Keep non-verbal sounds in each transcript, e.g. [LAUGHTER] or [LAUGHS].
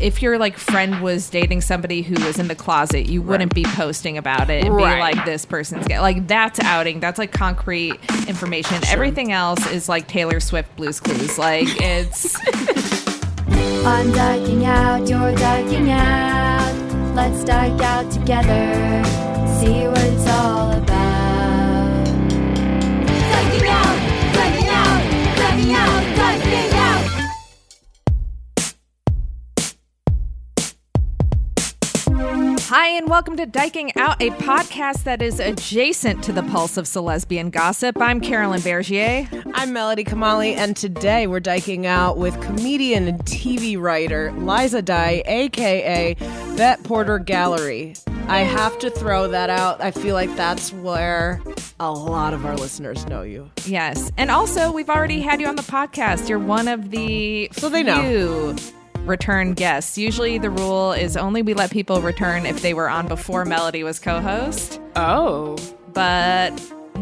If your like friend was dating somebody who was in the closet, you wouldn't be posting about it and Right. be like, "This person's gay." Like that's outing. That's like concrete information. Everything else is like Taylor Swift Blues Clues. Like it's [LAUGHS] I'm dyking out, you're dyking out. Let's dike out together. See what it's all about. Hi and welcome to Dyking Out, a podcast that is adjacent to the pulse of lesbian gossip. I'm Carolyn Bergier. I'm Melody Kamali, and today we're diking out with comedian and TV writer Liza Dye, aka Bette Porter Gallery. I have to throw that out. I feel like that's where a lot of our listeners know you. Yes, and also we've already had you on the podcast. You're one of the So they know. Return guests. Usually, the rule is only we let people return if they were on before Melody was co-host. Oh. But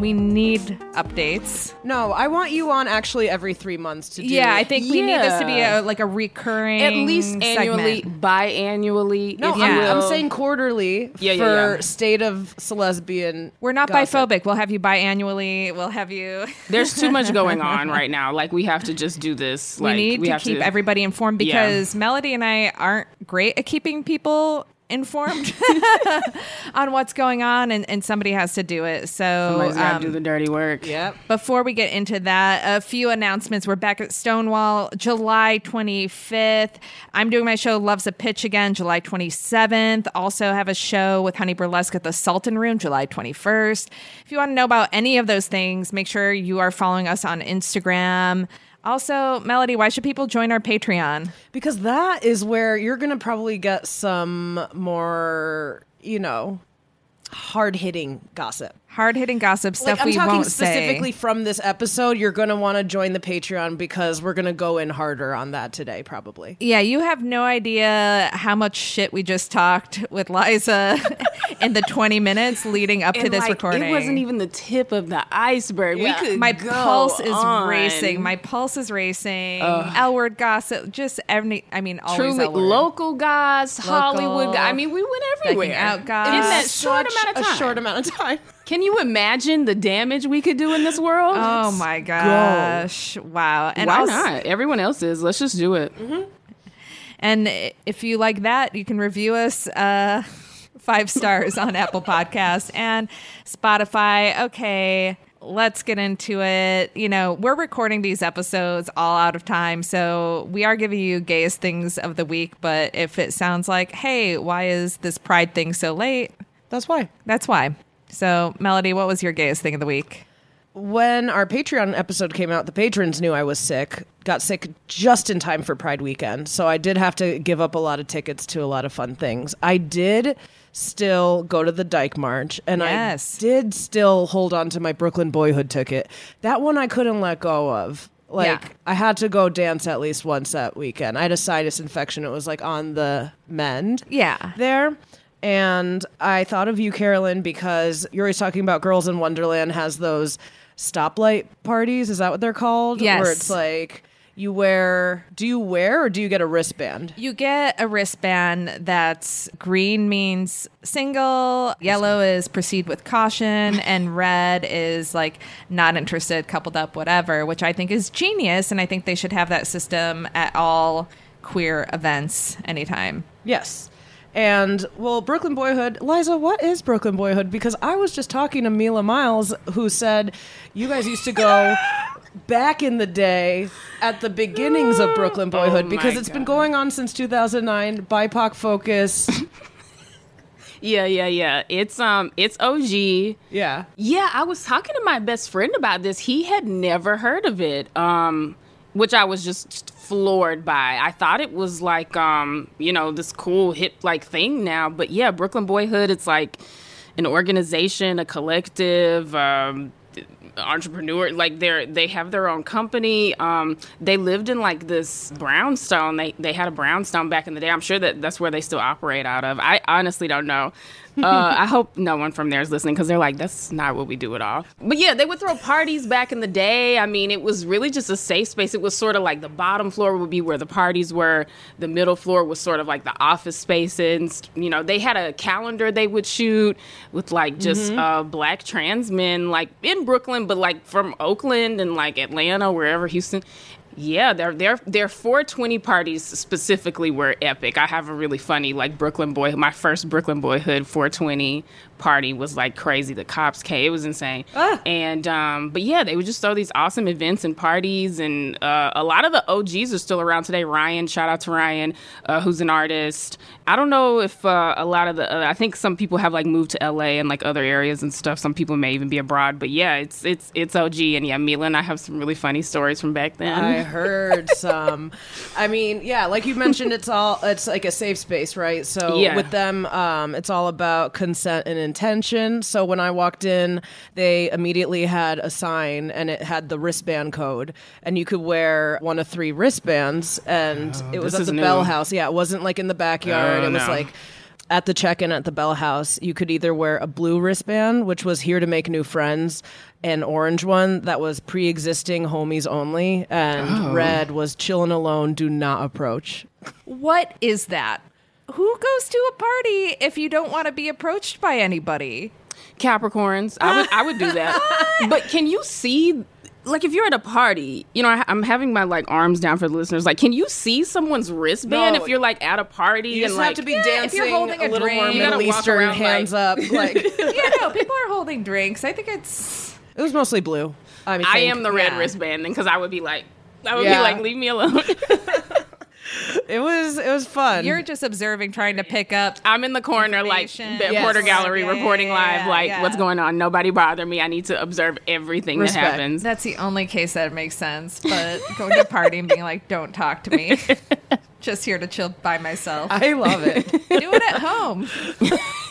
we need updates. No, I want you on actually every three months to do. Yeah, I think we need this to be a like a recurring At least annually, segment. biannually. No, if I'm, you I'm saying quarterly Yeah, yeah, for yeah. state of lesbian. We're not gossip. biphobic. We'll have you biannually. We'll have you. [LAUGHS] There's too much going on right now. Like we have to just do this. Like, we need to have keep everybody informed Yeah. because Melody and I aren't great at keeping people informed [LAUGHS] [LAUGHS] on what's going on, and, and somebody has to do it. So, Somebody's got to um, do the dirty work. Yep. before we get into that, a few announcements. We're back at Stonewall July 25th. I'm doing my show Loves a Pitch again July 27th. Also have a show with Honey Burlesque at the Sultan Room July 21st. If you want to know about any of those things, make sure you are following us on Instagram. Also, Melody, why should people join our Patreon? Because that is where you're going to probably get some more, you know, hard hitting gossip. Hard hitting gossip stuff Like, I'm we talking won't specifically say. from this episode. You're going to want to join the Patreon because we're going to go in harder on that today, probably. Yeah, you have no idea how much shit we just talked with Liza [LAUGHS] in the 20 minutes leading up to this like, recording. It wasn't even the tip of the iceberg. Yeah. We could my go pulse is on. racing. My pulse is racing. L word gossip, just every. I mean, always truly L word. local guys, Hollywood. guys. I mean, we went everywhere out guys. in that short amount of time. A short amount of time. Can you imagine the damage we could do in this world? Oh my gosh! Wow. And Why also- not? Everyone else is. Let's just do it. And if you like that, you can review us uh, five stars on [LAUGHS] Apple Podcasts and Spotify. Okay, let's get into it. You know, we're recording these episodes all out of time, so we are giving you gayest things of the week. But if it sounds like, hey, why is this pride thing so late? That's why. That's why. So, Melody, what was your gayest thing of the week? When our Patreon episode came out, the patrons knew I was sick. Got sick just in time for Pride weekend. So I did have to give up a lot of tickets to a lot of fun things. I did still go to the Dyke March and Yes. I did still hold on to my Brooklyn Boyhood ticket. That one I couldn't let go of. Like Yeah. I had to go dance at least once that weekend. I had a sinus infection. It was like on the mend. Yeah. There. And I thought of you, Carolyn, because you're always talking about Girls in Wonderland has those stoplight parties. Is that what they're called? Yes. Where it's like you wear do you wear or do you get a wristband? You get a wristband that's green means single, yellow is proceed with caution, and red is like not interested, coupled up, whatever, which I think is genius. And I think they should have that system at all queer events anytime. Yes. And well, Brooklyn Boyhood, Liza, what is Brooklyn Boyhood? Because I was just talking to Mila Miles, who said you guys used to go back in the day at the beginnings of Brooklyn Boyhood Oh because my it's been going on since 2009. BIPOC focus. [LAUGHS] Yeah, yeah, yeah. It's um, it's OG. yeah. Yeah, I was talking to my best friend about this. He had never heard of it, um, which I was just floored by. I thought it was like, um, you know, this cool hip like thing now. But yeah, Brooklyn Boyhood, it's like an organization, a collective. Um, entrepreneur like they're they have their own company um they lived in like this brownstone they they had a brownstone back in the day i'm sure that that's where they still operate out of i honestly don't know uh, I hope no one from there is listening because they're like, that's not what we do at all. But yeah, they would throw parties back in the day. I mean, it was really just a safe space. It was sort of like the bottom floor would be where the parties were, the middle floor was sort of like the office spaces. You know, they had a calendar they would shoot with like just uh, black trans men, like in Brooklyn, but like from Oakland and like Atlanta, wherever, Houston. Yeah, their their their 420 parties specifically were epic. I have a really funny like Brooklyn boy. My first Brooklyn boyhood 420 party was like crazy. The cops came. It was insane. And um, but yeah, they would just throw these awesome events and parties, and uh, a lot of the OGs are still around today. Ryan, shout out to Ryan, uh, who's an artist. I don't know if uh, a lot of the. Uh, I think some people have like moved to LA and like other areas and stuff. Some people may even be abroad. But yeah, it's it's it's OG, and yeah, Mila and I have some really funny stories from back then. I [LAUGHS] heard some. I mean, yeah, like you mentioned, it's all it's like a safe space, right? So Yeah. with them, um, it's all about consent and intention. So when I walked in, they immediately had a sign, and it had the wristband code, and you could wear one of three wristbands, and oh, it was at the new. Bell House. Yeah, it wasn't like in the backyard. Oh, it was no. like at the check-in at the Bell House, you could either wear a blue wristband, which was here to make new friends, an orange one that was pre-existing homies only, and Oh. red was chillin' alone, do not approach. What is that? Who goes to a party if you don't want to be approached by anybody? Capricorns. I would I would do that. [LAUGHS] but can you see like if you're at a party, you know, I, I'm having my like arms down for the listeners. Like, can you see someone's wristband No. if you're like at a party You and just like have to be Yeah, if you're holding a a little more drink. You gotta Middle walk Eastern, around hands up. [LAUGHS] Like it yeah, no, people are holding drinks. I think it's it was mostly blue. I, mean, I am the red yeah. wristband then because I would be like I would Yeah. be like, leave me alone. [LAUGHS] It was it was fun. you're just observing, trying to pick up. I'm in the corner like Information. at Yes. Porter Gallery Yeah, reporting yeah, live, yeah, like yeah. what's going on. Nobody bother me. I need to observe everything Respect. that happens. That's the only case that makes sense. But going to a party and being like, "Don't talk to me," [LAUGHS] just here to chill by myself. I love it. Do it at home. [LAUGHS]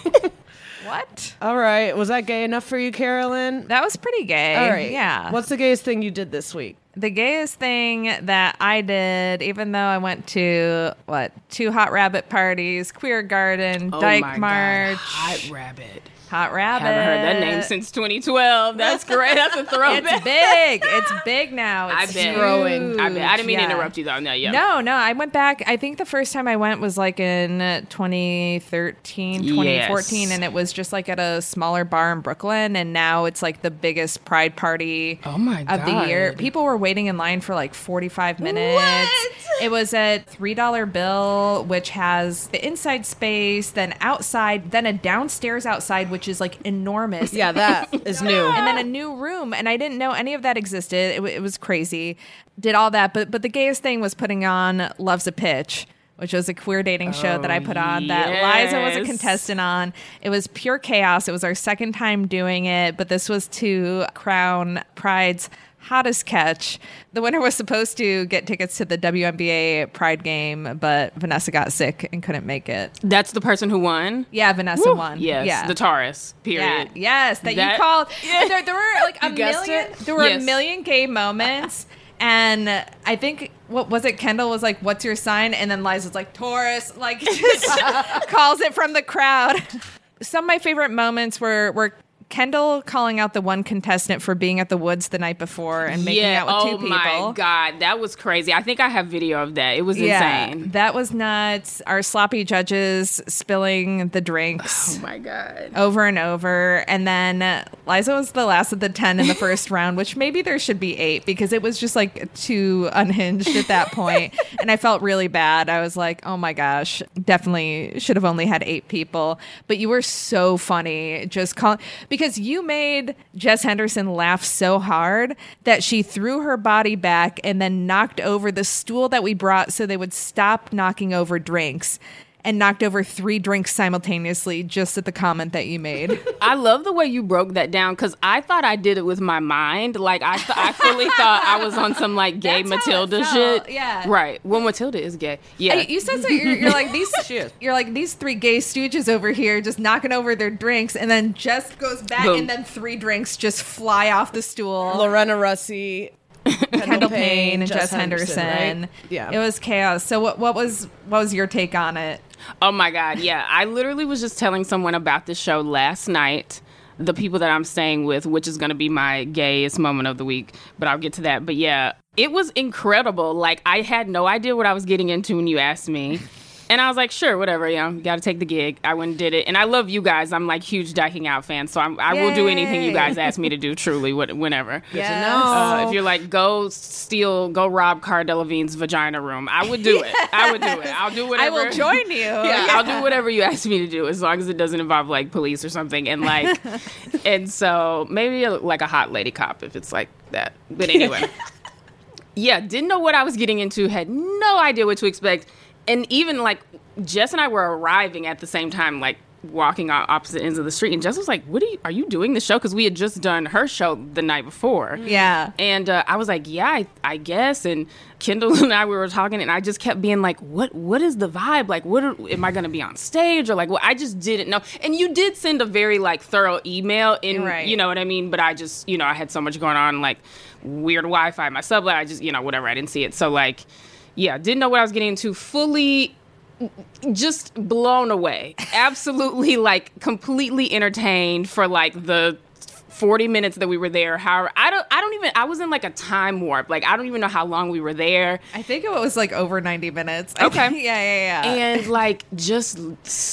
what? All right, was that gay enough for you, Carolyn? That was pretty gay. All right. Yeah. What's the gayest thing you did this week? the gayest thing that I did, even though I went to what two hot rabbit parties, queer garden, Oh dyke my God. march, Hot rabbit. Hot rabbit. Haven't heard that name since 2012. That's great. That's a throwback. It's big. It's big now. I It's bet. growing. I bet. I didn't mean Yeah. to interrupt you though. No, yeah. No, no. I went back. I think the first time I went was like in 2013, 2014, Yes. and it was just like at a smaller bar in Brooklyn. And now it's like the biggest pride party Oh my of the year. People were waiting in line for like 45 minutes. What? It was a $3 bill, which has the inside space, then outside, then a downstairs outside, which is like enormous. Yeah, that [LAUGHS] is new. and then a new room and i didn't know any of that existed it, w- it was crazy did all that but but the gayest thing was putting on loves a pitch which was a queer dating show that I put on that oh, Liza was a contestant on. It was pure chaos. It was our second time doing it, but this was to crown Pride's hottest catch. The winner was supposed to get tickets to the WNBA Pride game, but Vanessa got sick and couldn't make it. That's the person who won. Yeah, Vanessa won. Yes, yeah. the Taurus. Yeah, Period. yes, that, That- you called. There, there were [LAUGHS] like a million. it? There were Yes. a million gay moments, And I think what was it? Kendall was like, "What's your sign?" And then Liza's like, "Taurus." Like [LAUGHS] just [LAUGHS] calls it from the crowd. Some of my favorite moments were were Kendall calling out the one contestant for being at the woods the night before and making yeah. out with oh two people. Oh my god, that was crazy. I think I have video of that. It was insane. that was nuts. Our sloppy judges spilling the drinks Oh my god. over and over. And then Liza was the last of the 10 in the [LAUGHS] first round, which maybe there should be eight because it was just like too unhinged at that point. [LAUGHS] and I felt really bad. I was like, oh my gosh, definitely should have only had eight people. But you were so funny just calling because you made Jess Henderson laugh so hard that she threw her body back and then knocked over the stool that we brought so they would stop knocking over drinks. And knocked over three drinks simultaneously just at the comment that you made. [LAUGHS] I love the way you broke that down because I thought I did it with my mind. Like I, th- I fully [LAUGHS] thought I was on some like gay That's how it Matilda felt, shit. yeah. Right. Well, Matilda is gay. Yeah. Hey, you said so. You're, you're like these. [LAUGHS] You're like these three gay stooges over here, just knocking over their drinks, and then Jess goes back, Boom. and then three drinks just fly off the stool. Lorena Russi, Kendall Payne and Jess, Henderson. right? Yeah. it was chaos. So what? What was what was your take on it? Oh my God, yeah. I literally was just telling someone about this show last night. The people that I'm staying with, which is going to be my gayest moment of the week, but I'll get to that. But yeah, it was incredible. Like, I had no idea what I was getting into when you asked me. And I was like, sure, whatever, you know, got to take the gig. I went and did it. And I love you guys. I'm like huge Dyking Out fan, so I'm, I will do anything you guys ask me to do, truly, what, whenever. Yes. Uh, if you're like, go steal, go rob Cara Delevingne's vagina room, I would do it. I would do it. I'll do whatever. [LAUGHS] I will join you. [LAUGHS] Yeah, I'll do whatever you ask me to do as long as it doesn't involve like police or something. And like, [LAUGHS] and so maybe a, like a hot lady cop if it's like that. But anyway, yeah, didn't know what I was getting into, had no idea what to expect. And even like Jess and I were arriving at the same time, like walking on opposite ends of the street. And Jess was like, "What are you? Are you doing the show?" Because we had just done her show the night before. Yeah. And uh, I was like, yeah, I, I guess. And Kendall [LAUGHS] and I we were talking, and I just kept being like, what What is the vibe? Like, what are, am I going to be on stage or like? What? I just didn't know. And you did send a very like thorough email, in Right. you know what I mean. But I just you know I had so much going on, like weird Wi-Fi, my sublet. I just you know whatever. I didn't see it, so like, yeah, didn't know what I was getting into. Fully just blown away. Absolutely, like completely entertained for like the 40 minutes that we were there. However, I don't, I don't even, I was in like a time warp. Like, I don't even know how long we were there. I think it was like over 90 minutes. [LAUGHS] Okay. think- yeah, yeah, yeah. And like just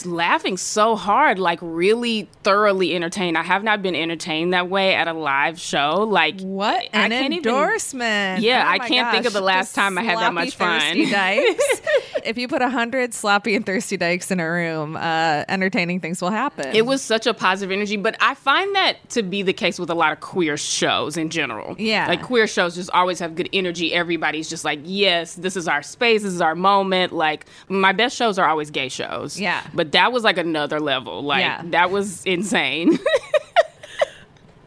laughing so hard, like really thoroughly entertained. I have not been entertained that way at a live show. Like, what I an can't even- endorsement! Yeah, Oh I can't think of the last Just time I had that much fun. dykes. [LAUGHS] if you put a hundred sloppy and thirsty dykes in a room, uh, entertaining things will happen. It was such a positive energy, but I find that to be the case with a lot of queer shows in general. Yeah. Like queer shows just always have good energy. Everybody's just like, yes, this is our space, this is our moment. Like my best shows are always gay shows. Yeah. But that was like another level. Like Yeah. that was insane. [LAUGHS]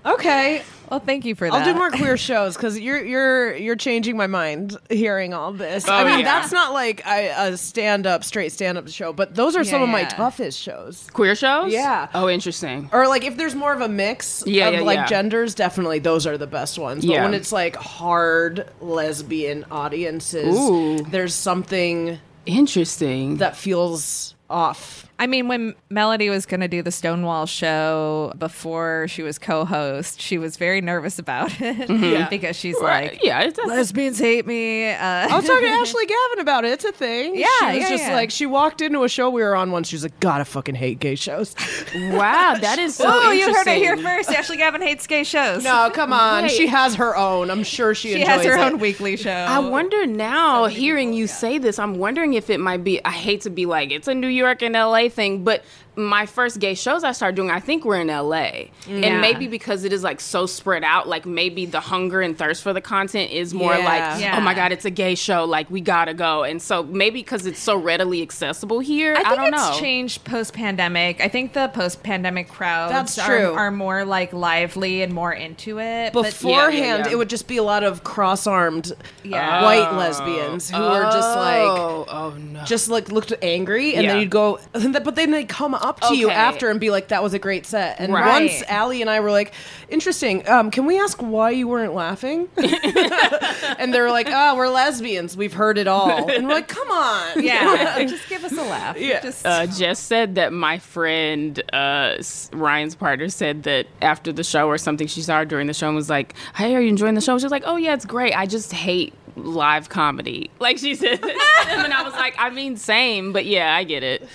Okay, Well, thank you for that. I'll do more queer [LAUGHS] shows because you're you're you're changing my mind hearing all this. Oh, I Oh, mean, yeah. that's not like a, a stand up, straight stand up show, but those are some Yeah, of my toughest shows. queer shows? Yeah. Oh, interesting. Or like if there's more of a mix Yeah, of yeah, like yeah. genders, definitely those are the best ones. But Yeah. when it's like hard lesbian audiences, Ooh. there's something Interesting. that feels off. I mean, when Melody was going to do the Stonewall show before she was co-host, she was very nervous about it [LAUGHS] Yeah. because she's Mm-hmm. Right. like, yeah, it's lesbians hate me. Uh, I was talking to [LAUGHS] Ashley Gavin about it. It's a thing. Yeah, she was yeah, just yeah. like she walked into a show we were on once. She was like, "God, I fucking hate gay shows." [LAUGHS] wow, that is so oh, you heard it here first. Ashley Gavin hates gay shows. no, come on. Wait. She has her own. I'm sure she, she enjoys has her it. own weekly show. I wonder now, hearing you say this, I'm wondering if it might be. I hate to be like it's a New York and LA thing, but my first gay shows I started doing, I think were in LA, Yeah. and maybe because it is like so spread out, like maybe the hunger and thirst for the content is more Yeah. like, Yeah. oh my god, it's a gay show, like we gotta go, and so maybe because it's so readily accessible here, I, I don't it's know. changed post pandemic. I think the post pandemic crowds That's are, true. are more like lively and more into it. But Beforehand, yeah. it would just be a lot of cross-armed Yeah. Uh, white lesbians who were just like oh, oh no, just like looked angry and then you'd go [LAUGHS] but then they'd come up up to you after and be like, "That was a great set." And Right. once Allie and I were like, "Interesting. Um, can we ask why you weren't laughing?" [LAUGHS] and they were like, "Oh, we're lesbians. We've heard it all." And we're like, "Come on." Yeah, [LAUGHS] just give us a laugh. Yeah. Just, uh, Jess said that my friend uh, Ryan's partner said that after the show or something she saw her during the show and was like, "Hey, are you enjoying the show?" She was like, "Oh yeah, it's great. I just hate live comedy." Like she said, [LAUGHS] and I was like, "I mean, same, but yeah, I get it."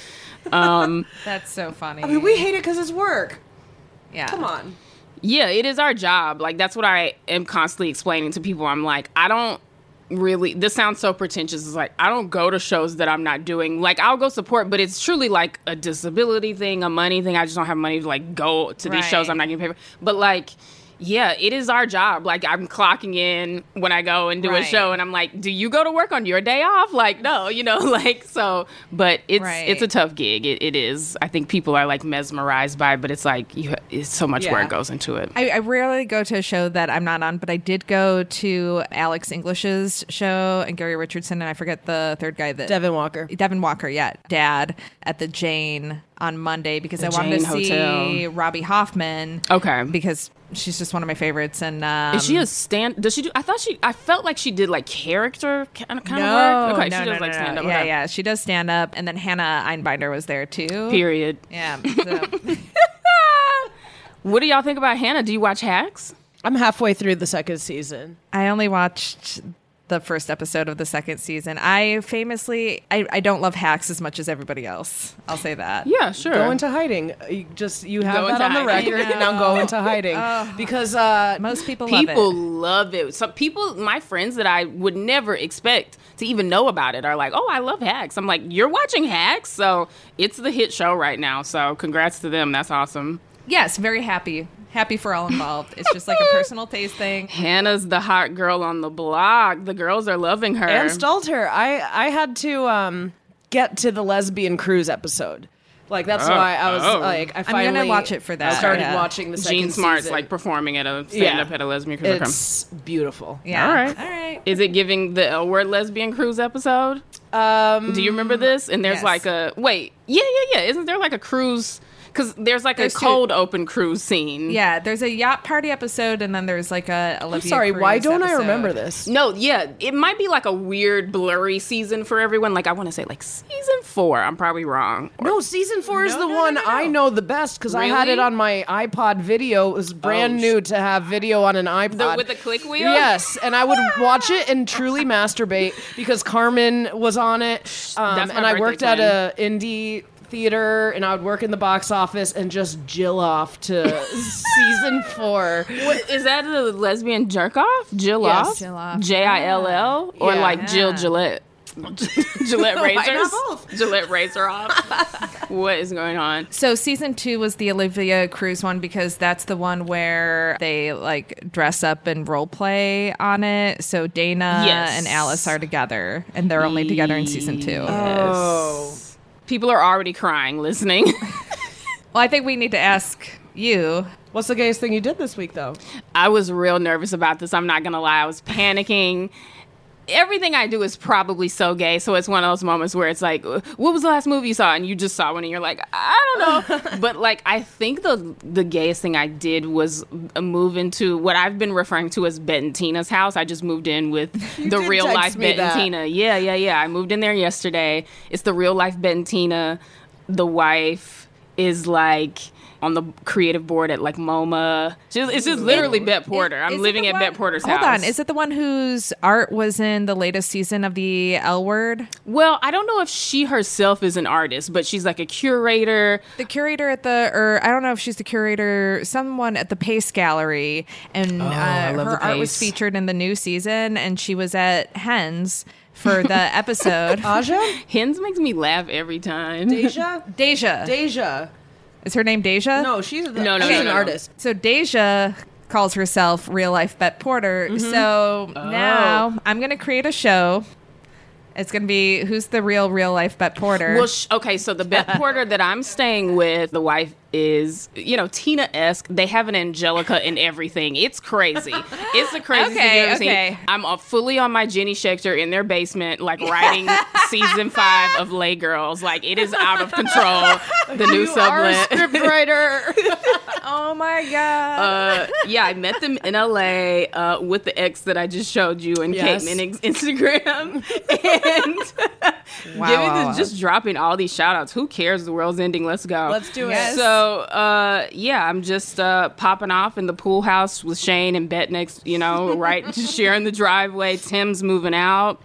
Um, [LAUGHS] that's so funny. I mean, we hate it because it's work. yeah. Come on. yeah, it is our job. Like that's what I am constantly explaining to people. I'm like, I don't really this sounds so pretentious it's like i don't go to shows that i'm not doing like i'll go support but it's truly like a disability thing a money thing i just don't have money to like go to these shows i'm not getting paid for but like yeah it is our job like i'm clocking in when i go and do a show and i'm like do you go to work on your day off like no you know [LAUGHS] like so but it's Right. it's a tough gig it, it is i think people are like mesmerized by it but it's like you it's so much Yeah. work goes into it I, I rarely go to a show that I'm not on, but I did go to Alex English's show and Gary Richardson, and I forget the third guy that Devin Walker. Devin Walker, yeah, Dad at the Jane on Monday because The I wanted to Jane see Robbie Hoffman. Okay. because she's just one of my favorites, and um, Is she a stand? Does she do? I thought she. I felt like she did like character kind of kind no, of work. Okay, no, she no, does no, like no. stand up. Yeah, yeah, she does stand up, and then Hannah Einbinder was there too. Period. Yeah. [LAUGHS] so- What do y'all think about Hannah? Do you watch Hacks? I'm halfway through the second season. I only watched the first episode of the second season. I famously, I, I don't love hacks as much as everybody else. I'll say that. Yeah, sure. Go into hiding. You just you have Go that on the hiding. record. [LAUGHS] Now go into hiding [LAUGHS] because uh, Most people, love people it. love it. Some people, my friends that I would never expect to even know about it, are like, "Oh, I love Hacks." I'm like, "You're watching Hacks?" So it's the hit show right now. So congrats to them. That's awesome. Yes, very happy. Happy for all involved. It's just like a [LAUGHS] personal taste thing. Hannah's the hot girl on the block. The girls are loving her. and Stalter. I I had to um, get to the lesbian cruise episode. Like that's Oh, why I was oh. like I I'm gonna watch it for that. Started Yeah. watching the second Jean Smart's season. like performing at a stand up Yeah. at a lesbian cruise. Okay. it's beautiful. Yeah. All right. All right. Is it giving the L word lesbian cruise episode? Um, Do you remember this? And there's yes. like a wait, yeah, yeah, yeah. Isn't there like a cruise? Because there's like There's a two- cold open cruise scene. Yeah, there's a yacht party episode, and then there's like a Olivia. I'm sorry. Why don't I remember this? No, yeah, it might be like a weird blurry season for everyone. Like I want to say like season four. I'm probably wrong. No, season four is No, the no, no, one no, no. I know the best because I had it on my iPod video. It was brand Oh, new to have video on an iPod. The, with a click wheel. Yes, and I would [LAUGHS] watch it and truly masturbate because Carmen was on it, um, That's my and I birthday worked at twin. a indie theater, and I would work in the box office and just jill off to [LAUGHS] season four. What, is that a lesbian jerk off? Jill Yes. off. Jill. J I L L or Yeah. like Jill Yeah. Gillette. [LAUGHS] Gillette razors. not both? Gillette razor off. [LAUGHS] what is going on? So season two was the Olivia cruise one because that's the one where they like dress up and role play on it. So Dana Yes. and Alice are together, and they're only together in season two. Oh, People are already crying listening. [LAUGHS] Well, I think we need to ask you. what's the gayest thing you did this week, though? I was real nervous about this. I'm not gonna lie. I was panicking. Everything I do is probably so gay, so it's one of those moments where it's like, "What was the last movie you saw?" And you just saw one, and you're like, "I don't know." [LAUGHS] but like, I think the the gayest thing I did was uh, move into what I've been referring to as Bette and Tina's house. I just moved in with [LAUGHS] the real life Bette and that. Tina. Yeah, yeah, yeah. I moved in there yesterday. It's the real life Bette and Tina. The wife is like on the creative board at like MoMA. She's, it's just literally Bette Porter. Is I'm it living at one- Bette Porter's Hold house. Hold on, is it the one whose art was in the latest season of the L Word? Well, I don't know if she herself is an artist, but she's like a curator. The curator at the, or I don't know if she's the curator, someone at the Pace Gallery, and uh, Oh, I her art was featured in the new season, and she was at Hens for the [LAUGHS] episode. Aja, Hens makes me laugh every time. Deja, Deja, Deja. Is her name Deja? No, she's the, No, no, she's no, an no, no. artist. So Deja calls herself real life Bette Porter. Mm-hmm. So Oh. now I'm gonna create a show. It's gonna be who's the real real life Bette Porter. Well, sh- okay, so the Bette [LAUGHS] Porter that I'm staying with, the wife is, you know, Tina esque. They have an Angelica in everything. It's crazy. It's the craziest thing Okay, you've ever seen. I'm uh, fully on my Jenny Schechter in their basement, like writing [LAUGHS] season five of Lez Girls. Like it is out of control. [LAUGHS] The new You are a sublet. script. [LAUGHS] Oh my god. uh, yeah, I met them in LA uh, with the ex that I just showed you and Yes. Kate Moennig's Instagram. and Wow, giving wow, the, wow. just dropping all these shout outs. Who cares? The world's ending. Let's go. Let's do it. Yes. So, uh, yeah, I'm just uh, popping off in the pool house with Shane and Bette next, you know, right, just [LAUGHS] sharing the driveway. Tim's moving out.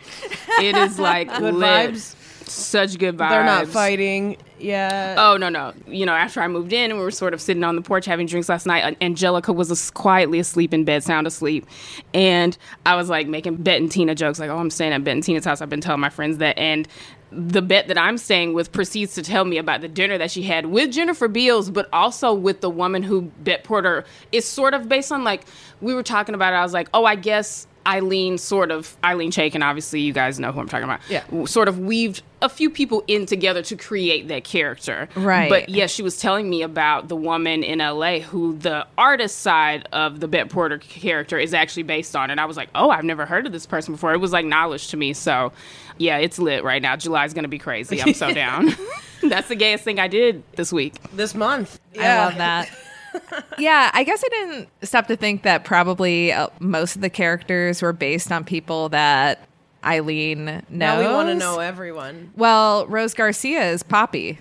It is like Good lit. vibes. Such good vibes. They're not fighting Yeah. Oh no no! You know, after I moved in and we were sort of sitting on the porch having drinks last night, Angelica was as- quietly asleep in bed, sound asleep, and I was like making Bette and Tina jokes, like, "Oh, I'm staying at Bette and Tina's house." I've been telling my friends that, and the Bette that I'm staying with proceeds to tell me about the dinner that she had with Jennifer Beals, but also with the woman who Bette Porter is sort of based on. Like we were talking about, it, I was like, "Oh, I guess." Ilene sort of Ilene Chaiken, obviously you guys know who I'm talking about. Yeah. Sort of weaved a few people in together to create that character. Right. But yeah, she was telling me about the woman in LA who the artist side of the Bette Porter character is actually based on. And I was like, oh, I've never heard of this person before. It was like knowledge to me. So yeah, it's lit right now. July's going to be crazy. I'm so [LAUGHS] down. [LAUGHS] That's the gayest thing I did this week. This month. I love that. [LAUGHS] yeah, I guess I didn't stop to think that probably uh, most of the characters were based on people that Ilene knows. Now we want to know everyone. Well, Rose Garcia is Papi.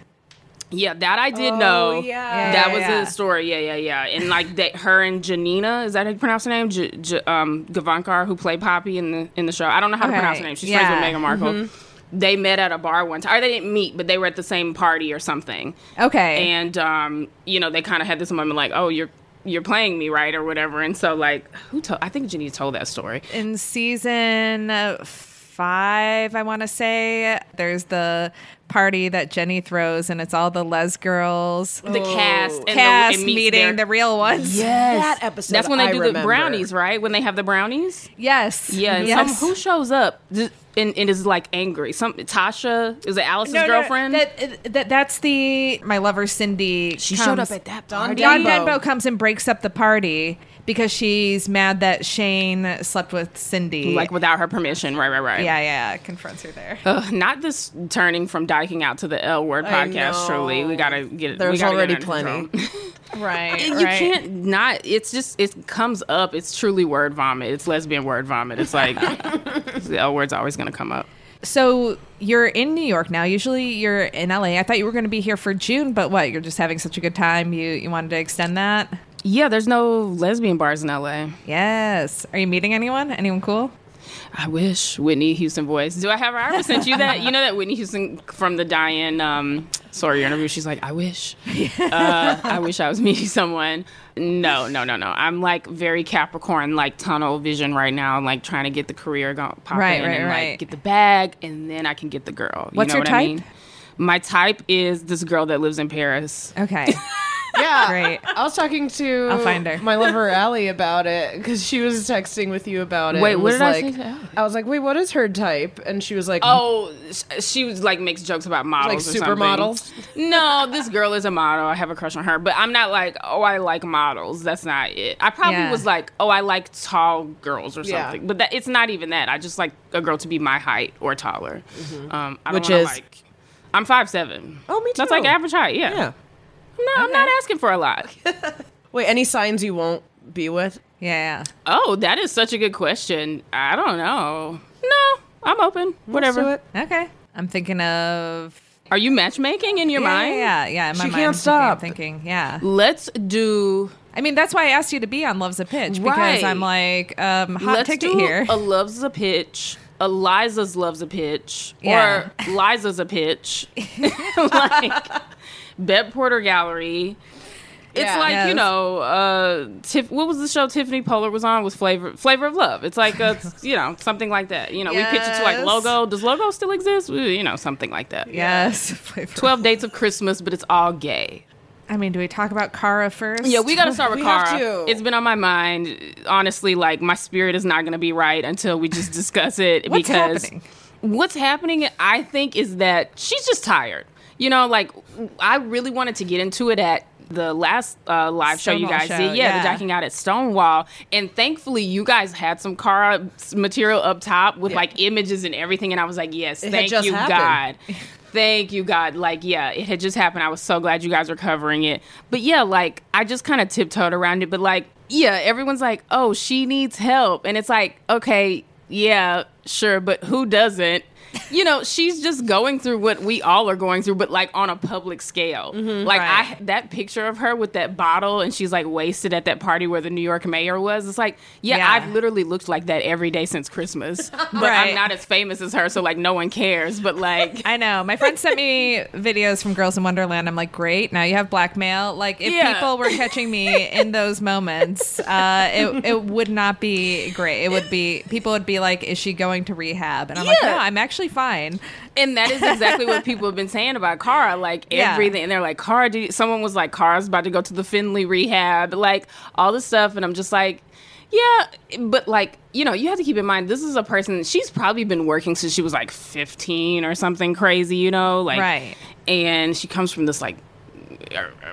Yeah, that I did Oh, know. yeah. that Yeah, was yeah. a story. Yeah, yeah, yeah. And like that, her and Janina is that how you pronounce her name? J- J- um, Gavankar, who played Papi in the in the show. I don't know how to pronounce her name. She's yeah. friends with Meghan Markle. They met at a bar one time, or they didn't meet, but they were at the same party or something. Okay. And um, you know, they kind of had this moment like, "Oh, you're you're playing me, right?" or whatever. And so like, who told? I think Janina told that story. in season five, I want to say, there's the party that Jenny throws, and it's all the Lez girls. The cast, and Cast it meets meeting their- the real ones. Yes, That episode That's when they I do the brownies, right? When they have the brownies. Yes. Yeah, and Yes. some, who shows up th- and, and is like angry? Some Tasha is it Alice's No, no, girlfriend? that, that that's the my lover Cindy. she comes- showed up at that Dawn party. Dawn Denbo. Denbo comes and breaks up the party because she's mad that Shane slept with Cindy. like without her permission. Right, right, right. yeah, yeah, confronts her there. Ugh, not this turning from dyking out to the L word I podcast. Truly, we gotta get it. There's we gotta already get it plenty. [LAUGHS] [LAUGHS] right, And you can't not. It's just it comes up. It's truly word vomit. It's lesbian word vomit. It's like [LAUGHS] the L word's always gonna come up. So you're in New York now. Usually you're in LA. I thought you were going to be here for June, but what? You're just having such a good time. You you wanted to extend that? Yeah, there's no lesbian bars in LA. Yes. Are you meeting anyone? Anyone cool? I wish Whitney Houston voice. Do I have her? I ever sent you that? You know that Whitney Houston from the Diane um, Sawyer interview. She's like, I wish, [LAUGHS] uh, I wish I was meeting someone. No, no, no, no. I'm like very Capricorn, like tunnel vision right now. I'm like trying to get the career going, pop Right, in right, and right. like get the bag, and then I can get the girl. You What's know your what type? I mean? My type is this girl that lives in Paris. Okay. [LAUGHS] Yeah. Great. I was talking to I'll find her. my lover Allie about it because she was texting with you about it. Wait, and what was did I like, say to Allie? I was like, wait, what is her type? And she was like, Oh, sh- she was like makes jokes about models, like or something. supermodels. No, this girl is a model. I have a crush on her, but I'm not like, oh, I like models. That's not it. I probably Yeah. was like, oh, I like tall girls or Yeah. something, but that it's not even that. I just like a girl to be my height or taller. Um, I don't Which wanna, is- like, I'm five seven. Oh, me too. That's too. like average height. Yeah. Yeah. No, I'm not asking for a lot. [LAUGHS] Wait, any signs you won't be with? Yeah. oh, that is such a good question. I don't know. No, I'm open. Whatever. Let's do it. Okay. I'm thinking of Are you matchmaking in your yeah, mind? Yeah, yeah. In my She mind, can't I'm thinking- stop. I'm thinking, yeah. Let's do. I mean, that's why I asked you to be on Love's a Pitch because Right. I'm like, um, hot Let's ticket do here. a loves a pitch. Eliza's loves a pitch, Yeah. or Liza's a pitch, [LAUGHS] like Bette Porter Gallery. It's Yeah. like you know, uh, Tiff, what was the show Tiffany Pollard was on? Was Flavor Flavor of Love? It's like a, [LAUGHS] you know something like that. You know, we pitch it to like Logo. Does Logo still exist? You know, something like that. yes. [LAUGHS] Twelve Dates of Christmas, but it's all gay. I mean, do we talk about Cara first? Yeah, we got to start with [LAUGHS] We Cara. It's been on my mind. Honestly, like my spirit is not going to be right until we just discuss it. What's because happening? What's happening? I think is that she's just tired. You know, like I really wanted to get into it at the last uh, live show you guys show, did. Yeah, yeah. the jacking out at Stonewall. And thankfully, you guys had some car material up top with like images and everything. And I was like, yes, had thank you, happened. God. [LAUGHS] Thank you, God. Like, yeah, it had just happened. I was so glad you guys were covering it. But yeah, like, I just kind of tiptoed around it. But like, yeah, everyone's like, oh, she needs help. And it's like, okay, yeah, sure, but who doesn't? You know, she's just going through what we all are going through, but like on a public scale. like Right. I that picture of her with that bottle and she's like wasted at that party where the New York mayor was. It's like, yeah, Yeah. I've literally looked like that every day since Christmas. [LAUGHS] But Right. I'm not as famous as her, so like no one cares. But like [LAUGHS] I know. My friend sent me videos from Girls in Wonderland. I'm like, great. Now you have blackmail. Like, if Yeah. people were catching me in those moments, uh, it, it would not be great. It would be, people would be like, is she going to rehab? And I'm like, Yeah. no, I'm actually fine. And that is exactly what [LAUGHS] people have been saying about Cara. Like Yeah. everything, and they're like, "Cara, did someone was like, Cara's about to go to the Finley rehab, like all this stuff." And I'm just like, "Yeah," but like, you know, you have to keep in mind this is a person. She's probably been working since she was like 15 or something crazy, you know, like, Right. And she comes from this like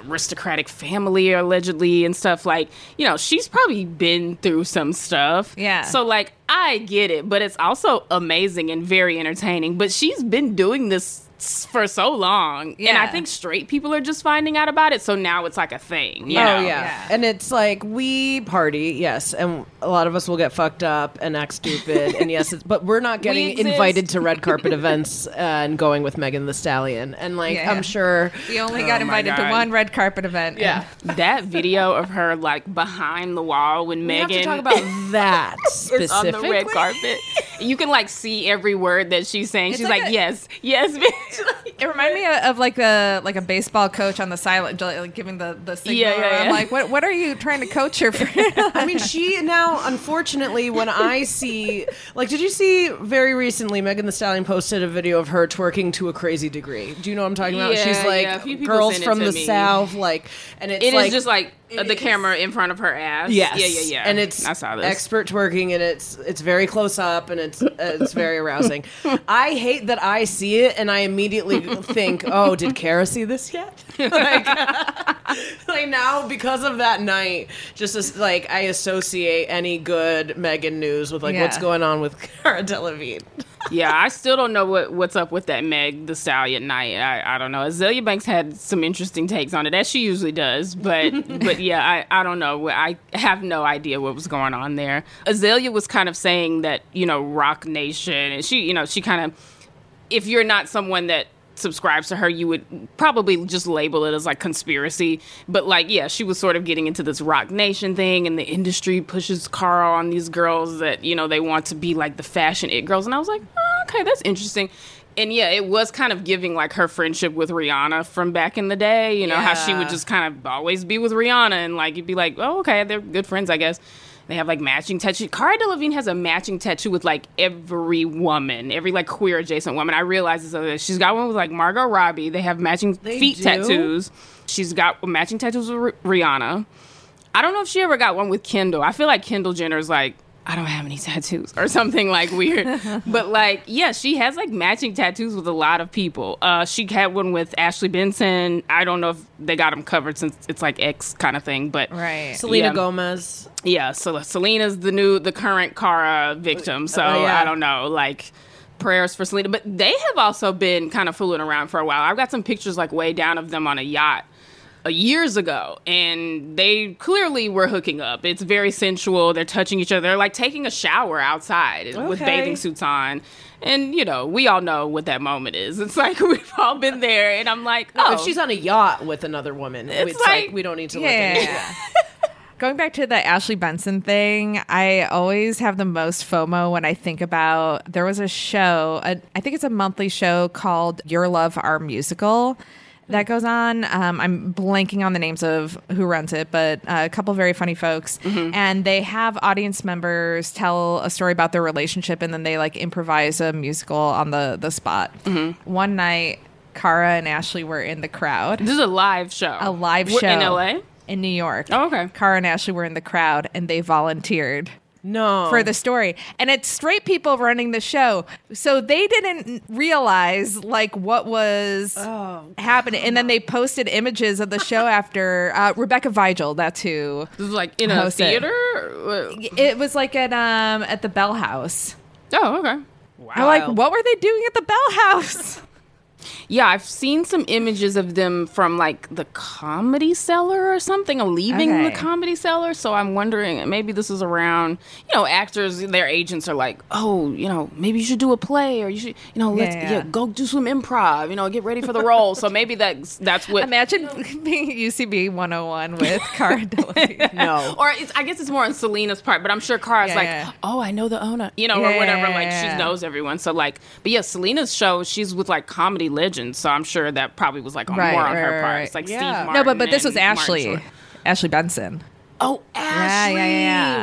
aristocratic family allegedly and stuff like you know she's probably been through some stuff Yeah. so like i get it but it's also amazing and very entertaining but she's been doing this for so long and i think straight people are just finding out about it so now it's like a thing you Oh know? yeah. Yeah. and it's like we party, yes, and a lot of us will get fucked up and act stupid, and yes, it's, but we're not [LAUGHS] getting exist. invited to red carpet [LAUGHS] events uh, and going with Megan Thee Stallion, and like Yeah. I'm sure. We only got Oh invited to one red carpet event. Yeah, [LAUGHS] that video of her like behind the wall when we have megan to talk about that specifically. on the red carpet you can like see every word that she's saying It's she's like like, a- yes yes bitch It reminded me of, of like a like a baseball coach on the silent, like giving the the signal. Yeah, yeah, I'm like, what what are you trying to coach her for? I mean, she now, unfortunately, when I see, like, did you see very recently Megan Thee Stallion posted a video of her twerking to a crazy degree? Do you know what I'm talking about? Yeah, She's like yeah, a few people girls from the me. south, like, and it's It is like, just like it the is- camera in front of her ass. Yes. Yeah, yeah, yeah. And it's I saw this. expert twerking, and it's it's very close up, and it's uh, it's very arousing. [LAUGHS] I hate that I see it, and I immediately think, [LAUGHS] "Oh, did Cara see this yet?" [LAUGHS] like, like now because of that night, just as, like I associate any good Megan news with like what's going on with Cara Delevingne. Yeah, I still don't know what what's up with that Meg Thee Stallion at night. I, I don't know. Azealia Banks had some interesting takes on it, as she usually does. But [LAUGHS] but yeah, I, I don't know. I have no idea what was going on there. Azealia was kind of saying that you know Roc Nation, and she you know she kind of if you're not someone that subscribes to her you would probably just label it as like conspiracy. But like yeah she was sort of getting into this Roc Nation thing and the industry pushes Carl on these girls that you know they want to be like the fashion it girls. And i was like oh, okay that's interesting. And yeah it was kind of giving like her friendship with rihanna from back in the day you know how she would just kind of always be with rihanna and like you'd be like oh okay they're good friends i guess they have like matching tattoo. Cara Delevingne has a matching tattoo with like every woman, every like queer adjacent woman. I realize this. Other. She's got one with like Margot Robbie. They have matching They feet do? tattoos. She's got matching tattoos with R- Rihanna. I don't know if she ever got one with Kendall. I feel like Kendall Jenner's like, I don't have any tattoos or something like weird. [LAUGHS] but like, yeah, she has like matching tattoos with a lot of people. Uh, she had one with Ashley Benson. I don't know if they got them covered since it's like X kind of thing, but right. Selena Yeah. Gomez. yeah, so Selena's the new, the current Cara victim. So Oh, yeah. I don't know, like prayers for Selena. But they have also been kind of fooling around for a while. I've got some pictures like way down of them on a yacht. Uh, years ago, and they clearly were hooking up. It's very sensual. They're touching each other. They're like taking a shower outside with bathing suits on. And, you know, we all know what that moment is. It's like [LAUGHS] we've all been there. And I'm like, oh, If she's on a yacht with another woman, it's, like- like, we don't need to look Yeah. into that. [LAUGHS] Going back to the Ashley Benson thing, I always have the most FOMO when I think about there was a show, a, I think it's a monthly show called Your Love Our Musical that goes on. Um, I'm blanking on the names of who runs it, but uh, a couple very funny folks. And they have audience members tell a story about their relationship and then they like improvise a musical on the, the spot. One night, Cara and Ashley were in the crowd this is a live show. a live We're show in LA. in New York. Oh, okay. Cara and Ashley were in the crowd and they volunteered No. for the story and it's straight people running the show so they didn't realize like what was happening and then they posted images of the show [LAUGHS] after uh, rebecca vigil that's who This is like in a Host it. theater. It was like at um at the bell house Oh, okay. i'm like what were they doing at the bell house [LAUGHS] Yeah, I've seen some images of them from like the comedy cellar or something, or leaving the comedy cellar. So I'm wondering, maybe this is around, you know, actors, their agents are like, oh, you know, maybe you should do a play or you should, you know, let's Yeah, yeah, yeah. go do some improv, you know, get ready for the role. so maybe that's that's what. imagine [LAUGHS] being ucb 101 with [LAUGHS] cara delevingne no. [LAUGHS] or it's, I guess it's more on Selena's part, but I'm sure Cara's Yeah, like, oh, I know the owner, you know, or whatever. like she knows everyone. So like, but yeah, Selena's show, she's with like comedy legends, so I'm sure that probably was like on, Right, more on right, her right, part. right. It's like Yeah. Steve Martin. no but but this was and Martin ashley ashley benson Oh, Ashley. yeah,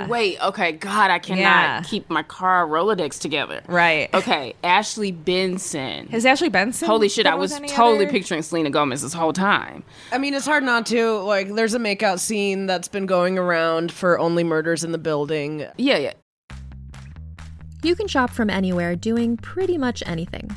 yeah. Wait, okay. God, I cannot Yeah. keep my car Rolodex together. right Okay, Ashley Benson. is ashley benson Holy shit, I was totally other- picturing Selena Gomez this whole time. I mean, it's hard not to. Like, there's a makeout scene that's been going around for Only Murders in the Building. Yeah, yeah. You can shop from anywhere doing pretty much anything.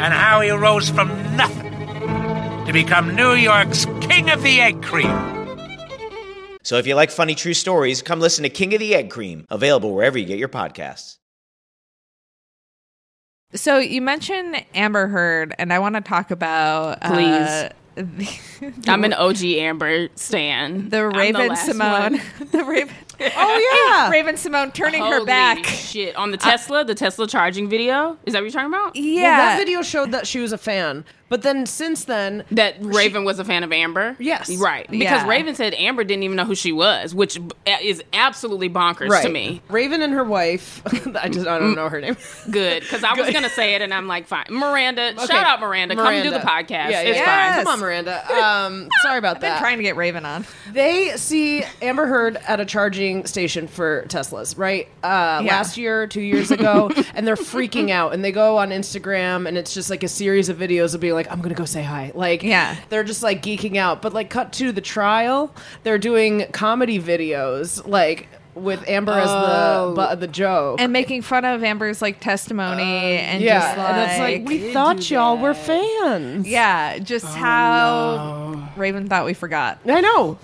and how he rose from nothing to become New York's King of the Egg Cream. So if you like funny true stories, come listen to King of the Egg Cream, available wherever you get your podcasts. So you mentioned Amber Heard, and I want to talk about uh, Please. [LAUGHS] the, I'm an OG Amber stan. the Raven last Simone, one. [LAUGHS] the Raven, Oh, [LAUGHS] yeah. Raven-Symoné turning her back. Shit, on the Tesla, the Tesla charging video. Is that what you're talking about? Yeah, Well, that video showed that she was a fan. But then since then, That Raven was a fan of Amber? Yes. Right. Because Yeah. Raven said Amber didn't even know who she was, which is absolutely bonkers to me. Raven and her wife, [LAUGHS] I just I don't know her name. [LAUGHS] Good. Because I was going to say it and I'm like, fine. Miranda, Okay. shout out Miranda. Come do the podcast. Yeah, yeah, it's yeah. fine. Come on, Miranda. Um, sorry about I've been trying to get Raven on. They see Amber Heard at a charging station for Teslas, right? Uh, Yeah. Last year, two years [LAUGHS] ago, and they're freaking out. And they go on Instagram, and it's just like a series of videos of being like, "I'm gonna go say hi." Like, Yeah. they're just like geeking out. But like, cut to the trial, they're doing comedy videos, like with Amber as the bu- the joke. and making fun of Amber's like testimony and Uh, yeah, just like, and it's like we thought y'all were fans. yeah, just Oh, how Raven thought we forgot. I know.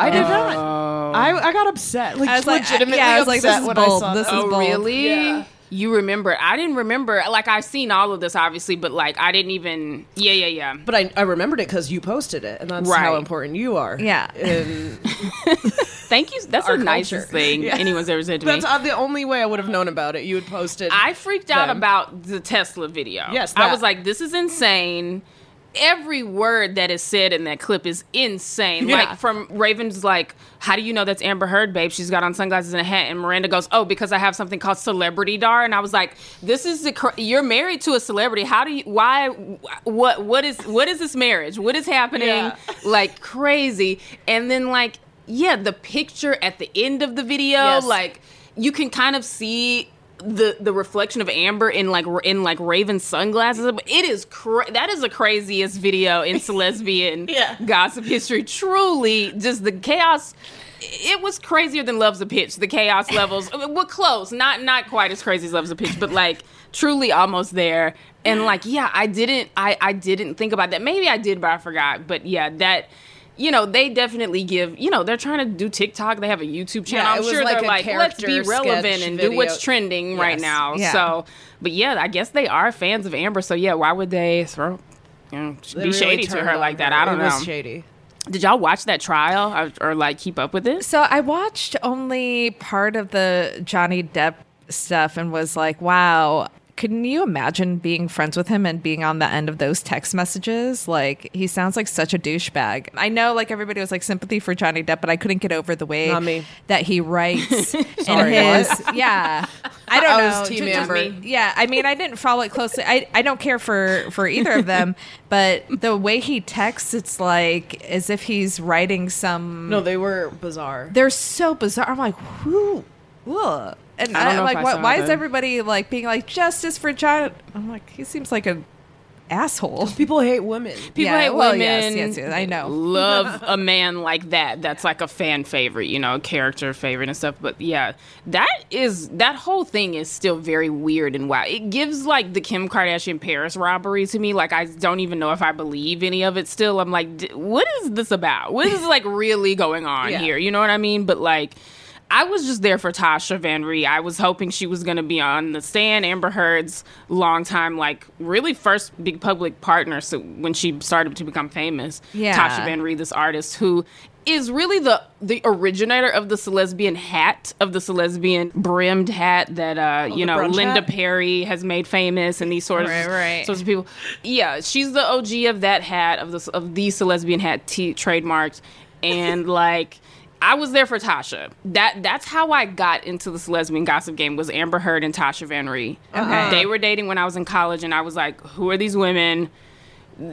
I did not. I, I got upset. Like, I was like, legitimately yeah, I was like, this upset is when I bold. saw This that. is Oh, bold. really? Yeah. You remember? I didn't remember. Like, I've seen all of this, obviously, but like, I didn't even. Yeah, yeah, yeah. But I, I remembered it because you posted it, and that's Right. how important you are. Yeah. And [LAUGHS] Thank you. That's Our the nicest culture. thing Yeah. anyone's ever said to me. that's uh, the only way I would have known about it. You had posted. I freaked out them. about the Tesla video. Yes, I that. was like, this is insane. Every word that is said in that clip is insane. Yeah. Like from Raven's like, "How do you know that's Amber Heard, babe? She's got on sunglasses and a hat." And Miranda goes, "Oh, because I have something called celebrity dar." And I was like, "This is the cr- you're married to a celebrity. How do you? Why? What? What is? What is this marriage? What is happening? Yeah. [LAUGHS] Like crazy." And then like, yeah, the picture at the end of the video, Yes. like you can kind of see the the reflection of Amber in like in like Raven sunglasses. It is cra- that is the craziest video in [LAUGHS] lesbian Yeah. gossip history. Truly, just the chaos. It was crazier than Love's a Pitch. The chaos [LAUGHS] levels uh, were close, not not quite as crazy as Love's a Pitch, but like truly almost there. And like, yeah, I didn't, I I didn't think about that. Maybe I did, but I forgot. But yeah, that. You know, they definitely give. You know, they're trying to do TikTok. They have a YouTube channel. Yeah, I'm sure like they're like, let's be relevant and do what's trending right now. Yeah. So, but yeah, I guess they are fans of Amber. So yeah, why would they throw, you know, They be really shady to her like that? her. I don't it know. Shady. Did y'all watch that trial or, or like keep up with it? So I watched only part of the Johnny Depp stuff and was like, wow. Can you imagine being friends with him and being on the end of those text messages? Like, he sounds like such a douchebag. I know, like, everybody was like sympathy for Johnny Depp, but I couldn't get over the way that he writes [LAUGHS] in Sorry, his. what? Yeah. [LAUGHS] I don't I know. Team Ju- just. Yeah. I mean, I didn't follow it closely. I, I don't care for, for either of them, [LAUGHS] but the way he texts, it's like as if he's writing some. No, they were bizarre. They're so bizarre. I'm like, who? Ugh. And I don't I, know like, I why, why is everybody like being like justice for John? I'm like, he seems like an asshole. [LAUGHS] People hate women. [LAUGHS] People Yeah, hate well, women. yes, yes, yes, I know. [LAUGHS] Love a man like that. That's like a fan favorite, you know, character favorite and stuff. But yeah, that is that whole thing is still very weird and wild. It gives like the Kim Kardashian Paris robbery to me. Like I don't even know if I believe any of it. Still, I'm like, d- what is this about? What is like really going on Yeah. here? You know what I mean? But like. I was just there for Tasya van Ree. I was hoping she was going to be on the stand. Amber Heard's longtime, like, really first big public partner so when she started to become famous. Yeah. Tasya van Ree, this artist who is really the the originator of the Celesbian hat, of the Celesbian brimmed hat that uh, you know Linda hat? Perry has made famous, and these sort of Right, right. sorts of people. Yeah, she's the OG of that hat of the of the Celesbian hat t- trademarked, and like. I was there for Tasya. That that's how I got into this lesbian gossip game was Amber Heard and Tasya van Ree. Okay. They were dating when I was in college, and I was like, "Who are these women?"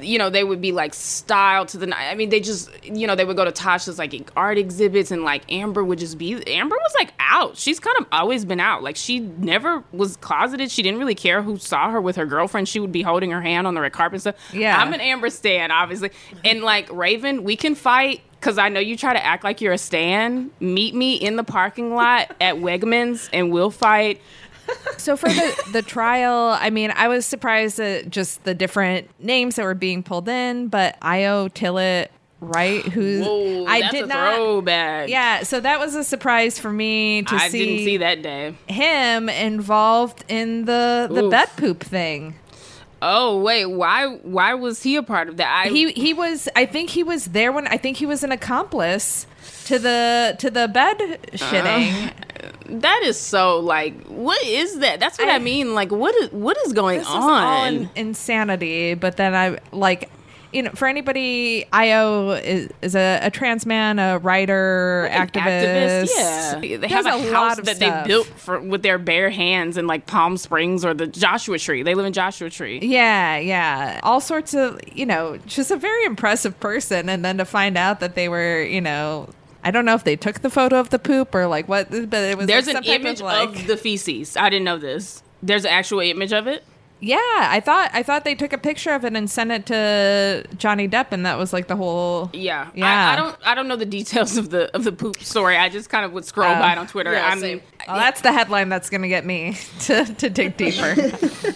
you know, they would be like styled to the night. I mean, they just, you know, they would go to Tasya's like art exhibits and like Amber would just be, Amber was like out. She's kind of always been out. Like she never was closeted. She didn't really care who saw her with her girlfriend. She would be holding her hand on the red carpet and stuff. Yeah. I'm an Amber stan, obviously. And like Raven, we can fight. Cause I know you try to act like you're a stan. Meet me in the parking lot at [LAUGHS] Wegmans, and we'll fight. So for the the trial, I mean, I was surprised at just the different names that were being pulled in, but iO Tillett, right? Who Whoa, I that's did a not. throwback. Yeah, so that was a surprise for me to I see, didn't see that day. him involved in the the Oof. bed poop thing. Oh wait, why? Why was he a part of that? I, He he was. I think he was there when. I think he was an accomplice to the to the bed uh-huh. shitting. [LAUGHS] That is so like what is that? That's what I, I- mean. Like what is what is going is on? in- insanity. But then I like. You know, for anybody, Io is, is a, a trans man, a writer, activist. yeah. They Does have a, a lot house of that stuff. they built for with their bare hands in like Palm Springs or the Joshua Tree. They live in Joshua Tree. Yeah, yeah. All sorts of, you know, just a very impressive person. And then to find out that they were, you know, I don't know if they took the photo of the poop or like what, but it was There's like an type image of, like, of the feces. I didn't know this. There's an actual image of it. Yeah. I thought I thought they took a picture of it and sent it to Johnny Depp, and that was like the whole. Yeah, Yeah. I, I don't. I don't know the details of the of the poop story. I just kind of would scroll Oh. by it on Twitter. yeah, I'm, same. Well, that's the headline that's going to get me [LAUGHS] to, to dig deeper. [LAUGHS]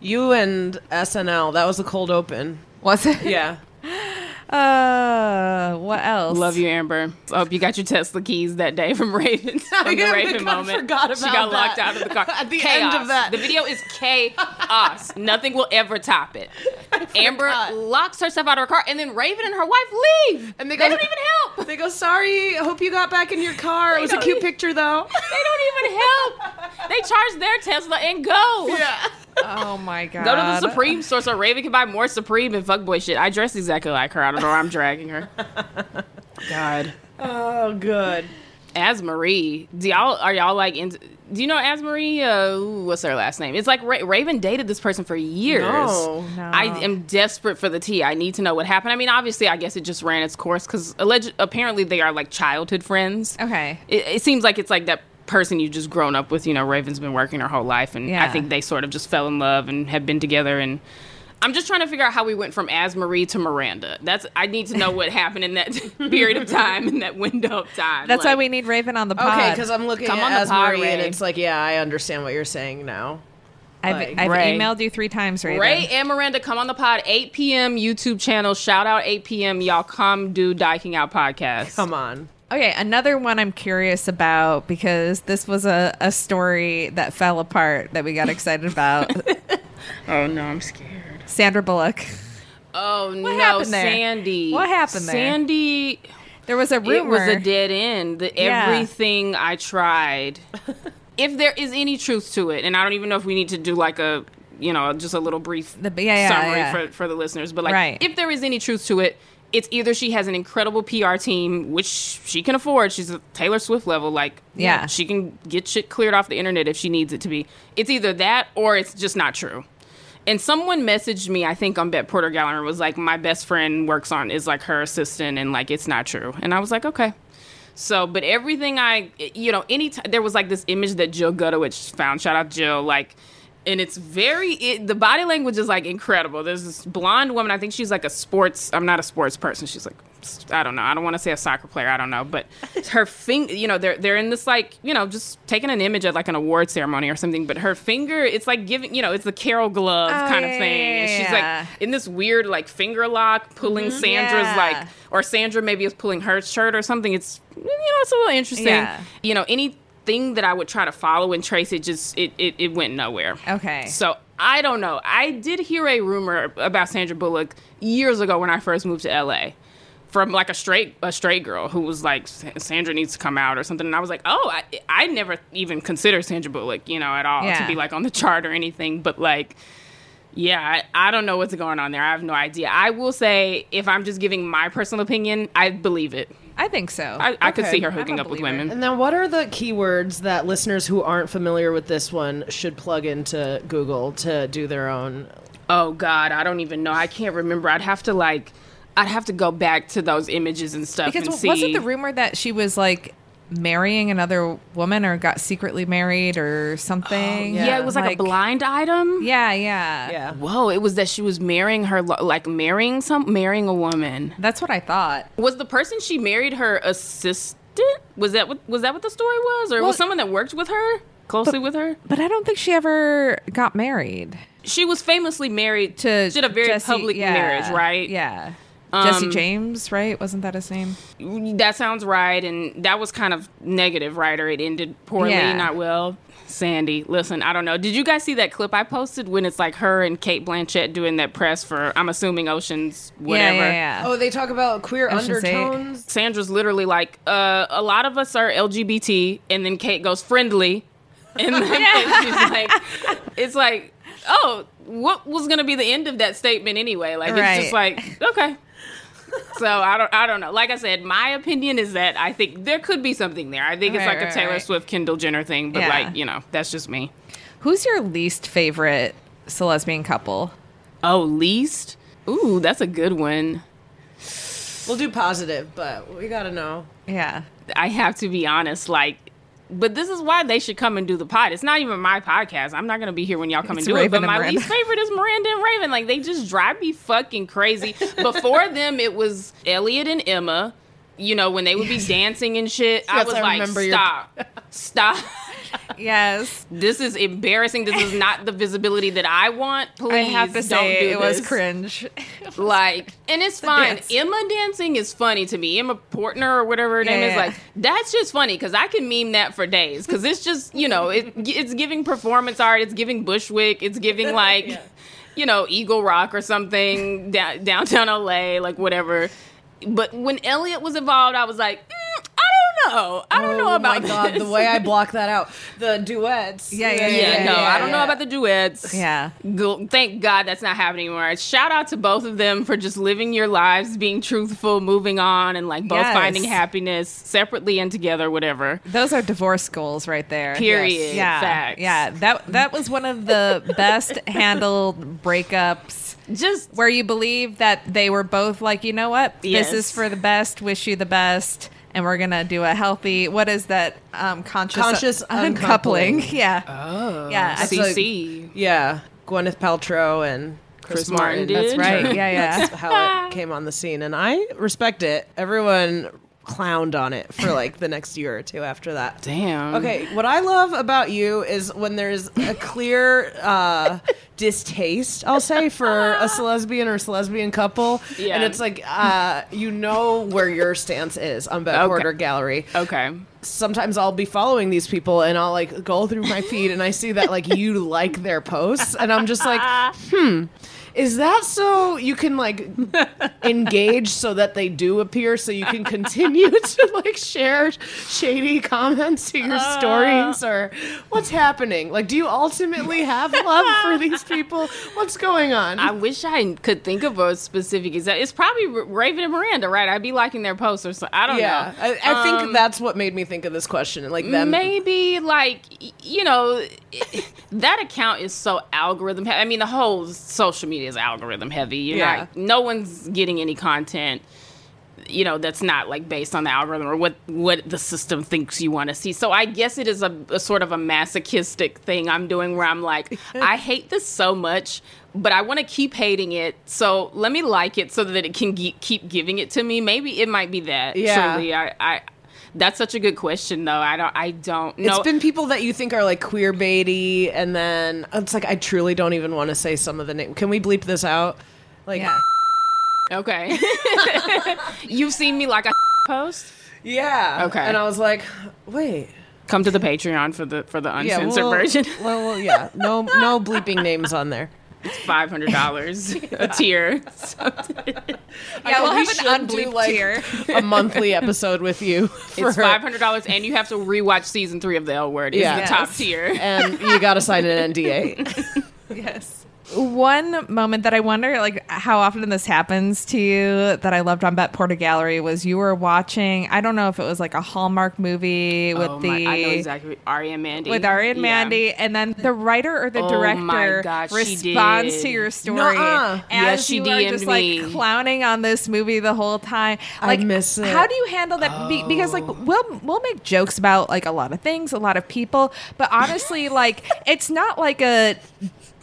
You and SNL. That was a cold open. was it? Yeah. [LAUGHS] Uh, what else? Love you, Amber. I hope you got your Tesla keys that day from Raven. [LAUGHS] From the Raven moment. forgot she got that. locked out of the car. [LAUGHS] At the chaos. end of that. The video is chaos. [LAUGHS] Nothing will ever top it. Amber locks herself out of her car, and then Raven and her wife leave. And they they go- don't even help. They go, sorry, I hope you got back in your car. It was a cute even- picture, though. They don't even help. They charge their Tesla and go. Yeah. Oh my god. Go to the Supreme store so Raven can buy more Supreme and fuckboy shit. I dress exactly like her. I don't know where I'm dragging her. [LAUGHS] God. Oh, good. AzMarie, do y'all are y'all like into? Do you know AzMarie? Uh, what's her last name? It's like Ra- Raven dated this person for years. No. No. I am desperate for the tea. I need to know what happened. I mean, obviously, I guess it just ran its course because alleged. Apparently, they are like childhood friends. Okay. It, it seems like it's like that person you've just grown up with. You know, Raven's been working her whole life, and I think they sort of just fell in love and have been together. And I'm just trying to figure out how we went from AzMarie to Miranda. That's I need to know what [LAUGHS] happened in that [LAUGHS] period of time, in that window of time. That's why we need Raven on the pod. Okay, because I'm looking Come at on the as pod, Marie, and it's like, yeah, I understand what you're saying now. I've, like, I've emailed you three times, Raven. Ray and Miranda, come on the pod. 8 p.m. YouTube channel. Shout out 8 p.m. Y'all come do Dyking Out podcast. Come on. Okay, another one I'm curious about because this was a, a story that fell apart that we got excited about. [LAUGHS] Oh no, I'm scared. Sandra Bullock. Oh no, happened there? Sandy. What happened there? Sandy. There was a rumor. It was a dead end. The, Yeah. Everything I tried. [LAUGHS] if there is any truth to it, and I don't even know if we need to do like a, you know, just a little brief The- yeah, summary yeah. for for the listeners, but like, Right. if there is any truth to it. It's either she has an incredible PR team, which she can afford. She's a Taylor Swift level. Like, you Yeah. know, she can get shit cleared off the internet if she needs it to be. It's either that or it's just not true. And someone messaged me, I think on Bette Porter Gallery, was like, my best friend works on is like her assistant, and like it's not true. And I was like, okay. So, but everything I, you know, anytime there was like this image that Jill Gutowitz found. Shout out Jill, like, and it's very it, the body language is like incredible. There's this blonde woman. I think she's like a sports. I'm not a sports person. She's like, I don't know. I don't want to say a soccer player. I don't know, but [LAUGHS] her finger. You know, they're they're in this like you know just taking an image at like an award ceremony or something. But her finger, it's like giving you know, it's the Carol glove Oh, kind of thing. yeah, and she's yeah. like in this weird like finger lock, pulling mm-hmm, Sandra's Yeah. like or Sandra maybe is pulling her shirt or something. It's you know it's a little interesting. Yeah. You know anything that I would try to follow and trace it just it it, it went nowhere. Okay. So I don't know. I did hear a rumor about Sandra Bullock years ago when I first moved to LA. From like a straight a straight girl who was like Sandra needs to come out or something, and I was like, oh, I, I never even considered Sandra Bullock, you know, at all Yeah. to be like on the chart or anything. But like, yeah, I, I don't know what's going on there. I have no idea. I will say, if I'm just giving my personal opinion, I believe it. I think so. I, I could Okay. see her I'm hooking a up with believer. women. And then, what are the keywords that listeners who aren't familiar with this one should plug into Google to do their own? Oh God, I don't even know. I can't remember. I'd have to like, I'd have to go back to those images and stuff because and see. wasn't the rumor that she was like marrying another woman or got secretly married or something? Oh, yeah. it was like, a blind item. Yeah, yeah. Yeah. Whoa! It was that she was marrying her, like marrying some, marrying a woman. That's what I thought. Was the person she married her assistant? Was that what was that what the story was, or Well- was someone that worked with her closely with her? But I don't think she ever got married. She was famously married To She had a very Jesse- public yeah, marriage, right? Yeah. Um, Jesse James, right? Wasn't that his name? That sounds right, and that was kind of negative, right? Or it ended poorly, Yeah. not well. Sandy, listen, I don't know. Did you guys see that clip I posted when it's like her and Cate Blanchett doing that press for, I'm assuming Ocean's whatever? Yeah, yeah, yeah. Oh, they talk about queer Ocean's Eight. undertones. Sandra's literally like, uh, a lot of us are LGBT, and then Kate goes friendly, and then [LAUGHS] [LAUGHS] she's like, it's like, oh, what was gonna be the end of that statement anyway? Like it's just like, okay. So I don't, I don't know. Like I said, my opinion is that I think there could be something there. I think it's Right, like a Taylor right. Swift, Kendall Jenner thing, but Yeah. like you know, that's just me. Who's your least favorite lesbian couple? Oh, least. Ooh, that's a good one. We'll do positive, but we gotta know. Yeah. I have to be honest, like, but this is why they should come and do the pod. It's not even my podcast. I'm not gonna be here when y'all come It's and do it. But my Miranda. least favorite is Miranda and Raven. Like they just drive me fucking crazy. Before them, it was Elliot and Emma. You know when they would be dancing and shit. I was I like, remember your- stop, [LAUGHS] stop. [LAUGHS] Yes. This is embarrassing. This is not the visibility that I want. Please I have to don't say do it was this. cringe. [LAUGHS] Like, and it's fine. dance. Emma dancing is funny to me. Emma Portner or whatever her name Yeah, is, yeah. like that's just funny because I can meme that for days because it's just you know it it's giving performance art. It's giving Bushwick. It's giving [LAUGHS] like you know Eagle Rock or something down, downtown LA, like whatever. But when Elliot was involved, I was like, mm, I don't know. I don't know Oh about my god, the way I [LAUGHS] block that out. The duets. Yeah, yeah, Yeah, no, I don't know about the duets. Yeah. Go- Thank God that's not happening anymore. Shout out to both of them for just living your lives, being truthful, moving on, and like both Yes. finding happiness separately and together, whatever. Those are divorce goals right there. Period. Yeah. Facts. Yeah. That that was one of the best [LAUGHS] handled breakups. Just where you believe that they were both like, you know what? Yes. This is for the best. Wish you the best. And we're gonna do a healthy. What is that? Um, conscious Conscious [LAUGHS] uncoupling. uncoupling. Yeah. Oh, Yeah. That's CC. Yeah, Gwyneth Paltrow and Chris, Chris Martin did. That's right. Yeah, yeah. That's how it [LAUGHS] came on the scene, and I respect it. Everyone clowned on it for like the next year or two after that. Damn. Okay, what I love about you is when there's a clear uh, distaste, I'll say, for a [LAUGHS] lesbian or lesbian couple, Yeah. and it's like uh, you know where your stance is on Bet Okay. Porter Gallery. Okay. Sometimes I'll be following these people and I'll like go through my feed and I see that like you like their posts and I'm just like, hmm. Is that so you can like [LAUGHS] engage so that they do appear so you can continue [LAUGHS] to like share shady comments to your stories or what's happening? Like do you ultimately have love for [LAUGHS] these people? What's going on? I wish I could think of a specific example. It's probably Raven and Miranda, right? I'd be liking their posts or so. I don't yeah, know. I, I think Um, that's what made me think of this question. Like them Maybe like you know that account is so algorithm. I mean, the whole social media is algorithm heavy. You're Yeah. not, no one's getting any content. You know that's not like based on the algorithm or what what the system thinks you want to see. So I guess it is a, a sort of a masochistic thing I'm doing where I'm like, [LAUGHS] I hate this so much, but I want to keep hating it. So let me like it so that it can ge- keep giving it to me. Maybe it might be that. Yeah. Truly, I, I that's such a good question, though. I don't. I don't know. It's been people that you think are like queer baity, and then it's like I truly don't even want to say some of the name. Can we bleep this out? Like, Yeah. okay. [LAUGHS] You've seen me like a [LAUGHS] post. yeah. Okay. And I was like, wait. Come to the Patreon for the for the Yeah, uncensored well, version. Well, well, yeah. No, no bleeping names on there. It's five hundred dollars [LAUGHS] a tier. [LAUGHS] Yeah, we'll have should an do, unbleeped like, tier. A monthly episode with you. [LAUGHS] For It's five hundred dollars, and you have to rewatch season three of the L Word. It's Yeah. the top tier. and you got to sign an NDA. Yes. One moment that I wonder, like, how often this happens to you that I loved on Bette Porter Gallery was you were watching. I don't know if it was like a Hallmark movie oh with oh the my, I know exactly. Ari and Mandy. with Ari and Yeah. Mandy, and then the writer or the Oh director my God, responds to your story Nuh-uh. as Yeah, she you are DM'd just me. like clowning on this movie the whole time. I Like, miss it. How do you handle that? Be- because like oh. we'll we'll make jokes about like a lot of things, a lot of people, but honestly, like it's not like a.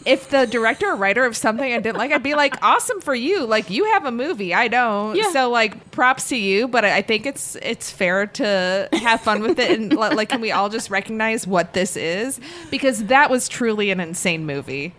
If the director or writer of something I didn't like, I'd be like, "Awesome for you! Like you have a movie, I don't." Yeah. So like, props to you. But I I think it's it's fair to have fun with it and li- like, can we all just recognize what this is? Because that was truly an insane movie.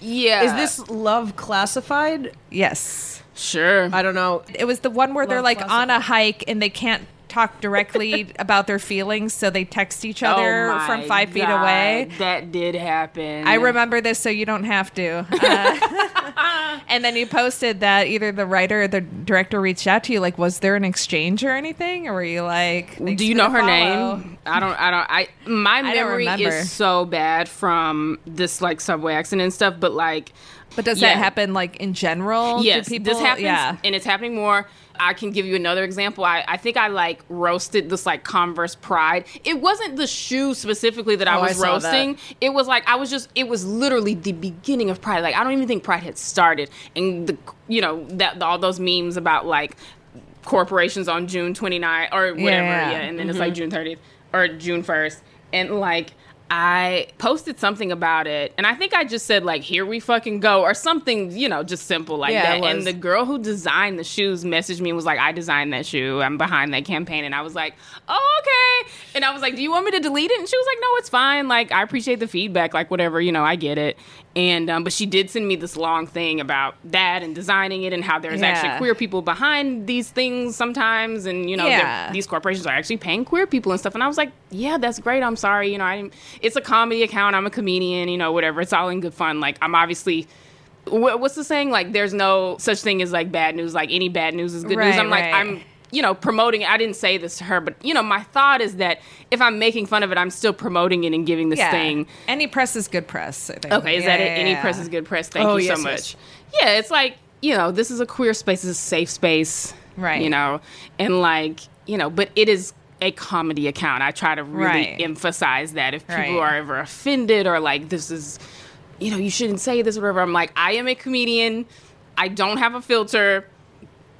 Yeah. Is this love classified? Yes, sure? I don't know. it was the one where they're like classified. on a hike and they can't talk directly [LAUGHS] about their feelings, so they text each other Oh from five feet away. That did happen. I remember this, so you don't have to. Uh, [LAUGHS] and then you posted that either the writer or the director reached out to you. Like, was there an exchange or anything, or were you like, Do you know her follow"? name? I don't. I don't. I my [LAUGHS] don't memory is so bad from this like subway accident and stuff. But like, But does Yeah. that happen like in general? Yes, people, this happens, Yeah. and it's happening more. I can give you another example. I, I think I like roasted this like Converse Pride. It wasn't the shoe specifically that I Oh, I was that. roasting. It was like I was just. It was literally the beginning of Pride. Like I don't even think Pride had started, and the you know that all those memes about like corporations on June 29 or whatever. Yeah. Yeah, and then it's like mm-hmm. June 30th or June 1st, and like. I posted something about it, and I think I just said like "Here we fucking go" or something, you know, just simple like Yeah, that. And the girl who designed the shoes messaged me and was like, "I designed that shoe. I'm behind that campaign." And I was like, "Oh, okay." And I was like, "Do you want me to delete it?" And she was like, "No, it's fine. Like, I appreciate the feedback. Like, whatever, you know, I get it." And um, but she did send me this long thing about that and designing it and how there's Yeah. actually queer people behind these things sometimes, and you know, Yeah. these corporations are actually paying queer people and stuff. And I was like, "Yeah, that's great. I'm sorry. You know, I didn't, it's a comedy account. I'm a comedian. You know, whatever. It's all in good fun. Like, I'm obviously." wh- What's the saying? Like, there's no such thing as like bad news. Like, any bad news is good news. I'm like. I'm you know, promoting. I didn't say this to her, but you know, my thought is that if I'm making fun of it, I'm still promoting it and giving this yeah. thing. Any press is good press. I think. Okay, is Yeah, that it? yeah, Any press is good press. Thank Oh, you yes, so yes. much. Yeah, it's like you know, this is a queer space. This is a safe space, Right. You know, and like you know, but it is a comedy account. I try to really Right. emphasize that if people Right. are ever offended or like this is, you know, you shouldn't say this or whatever. I'm like, I am a comedian. I don't have a filter.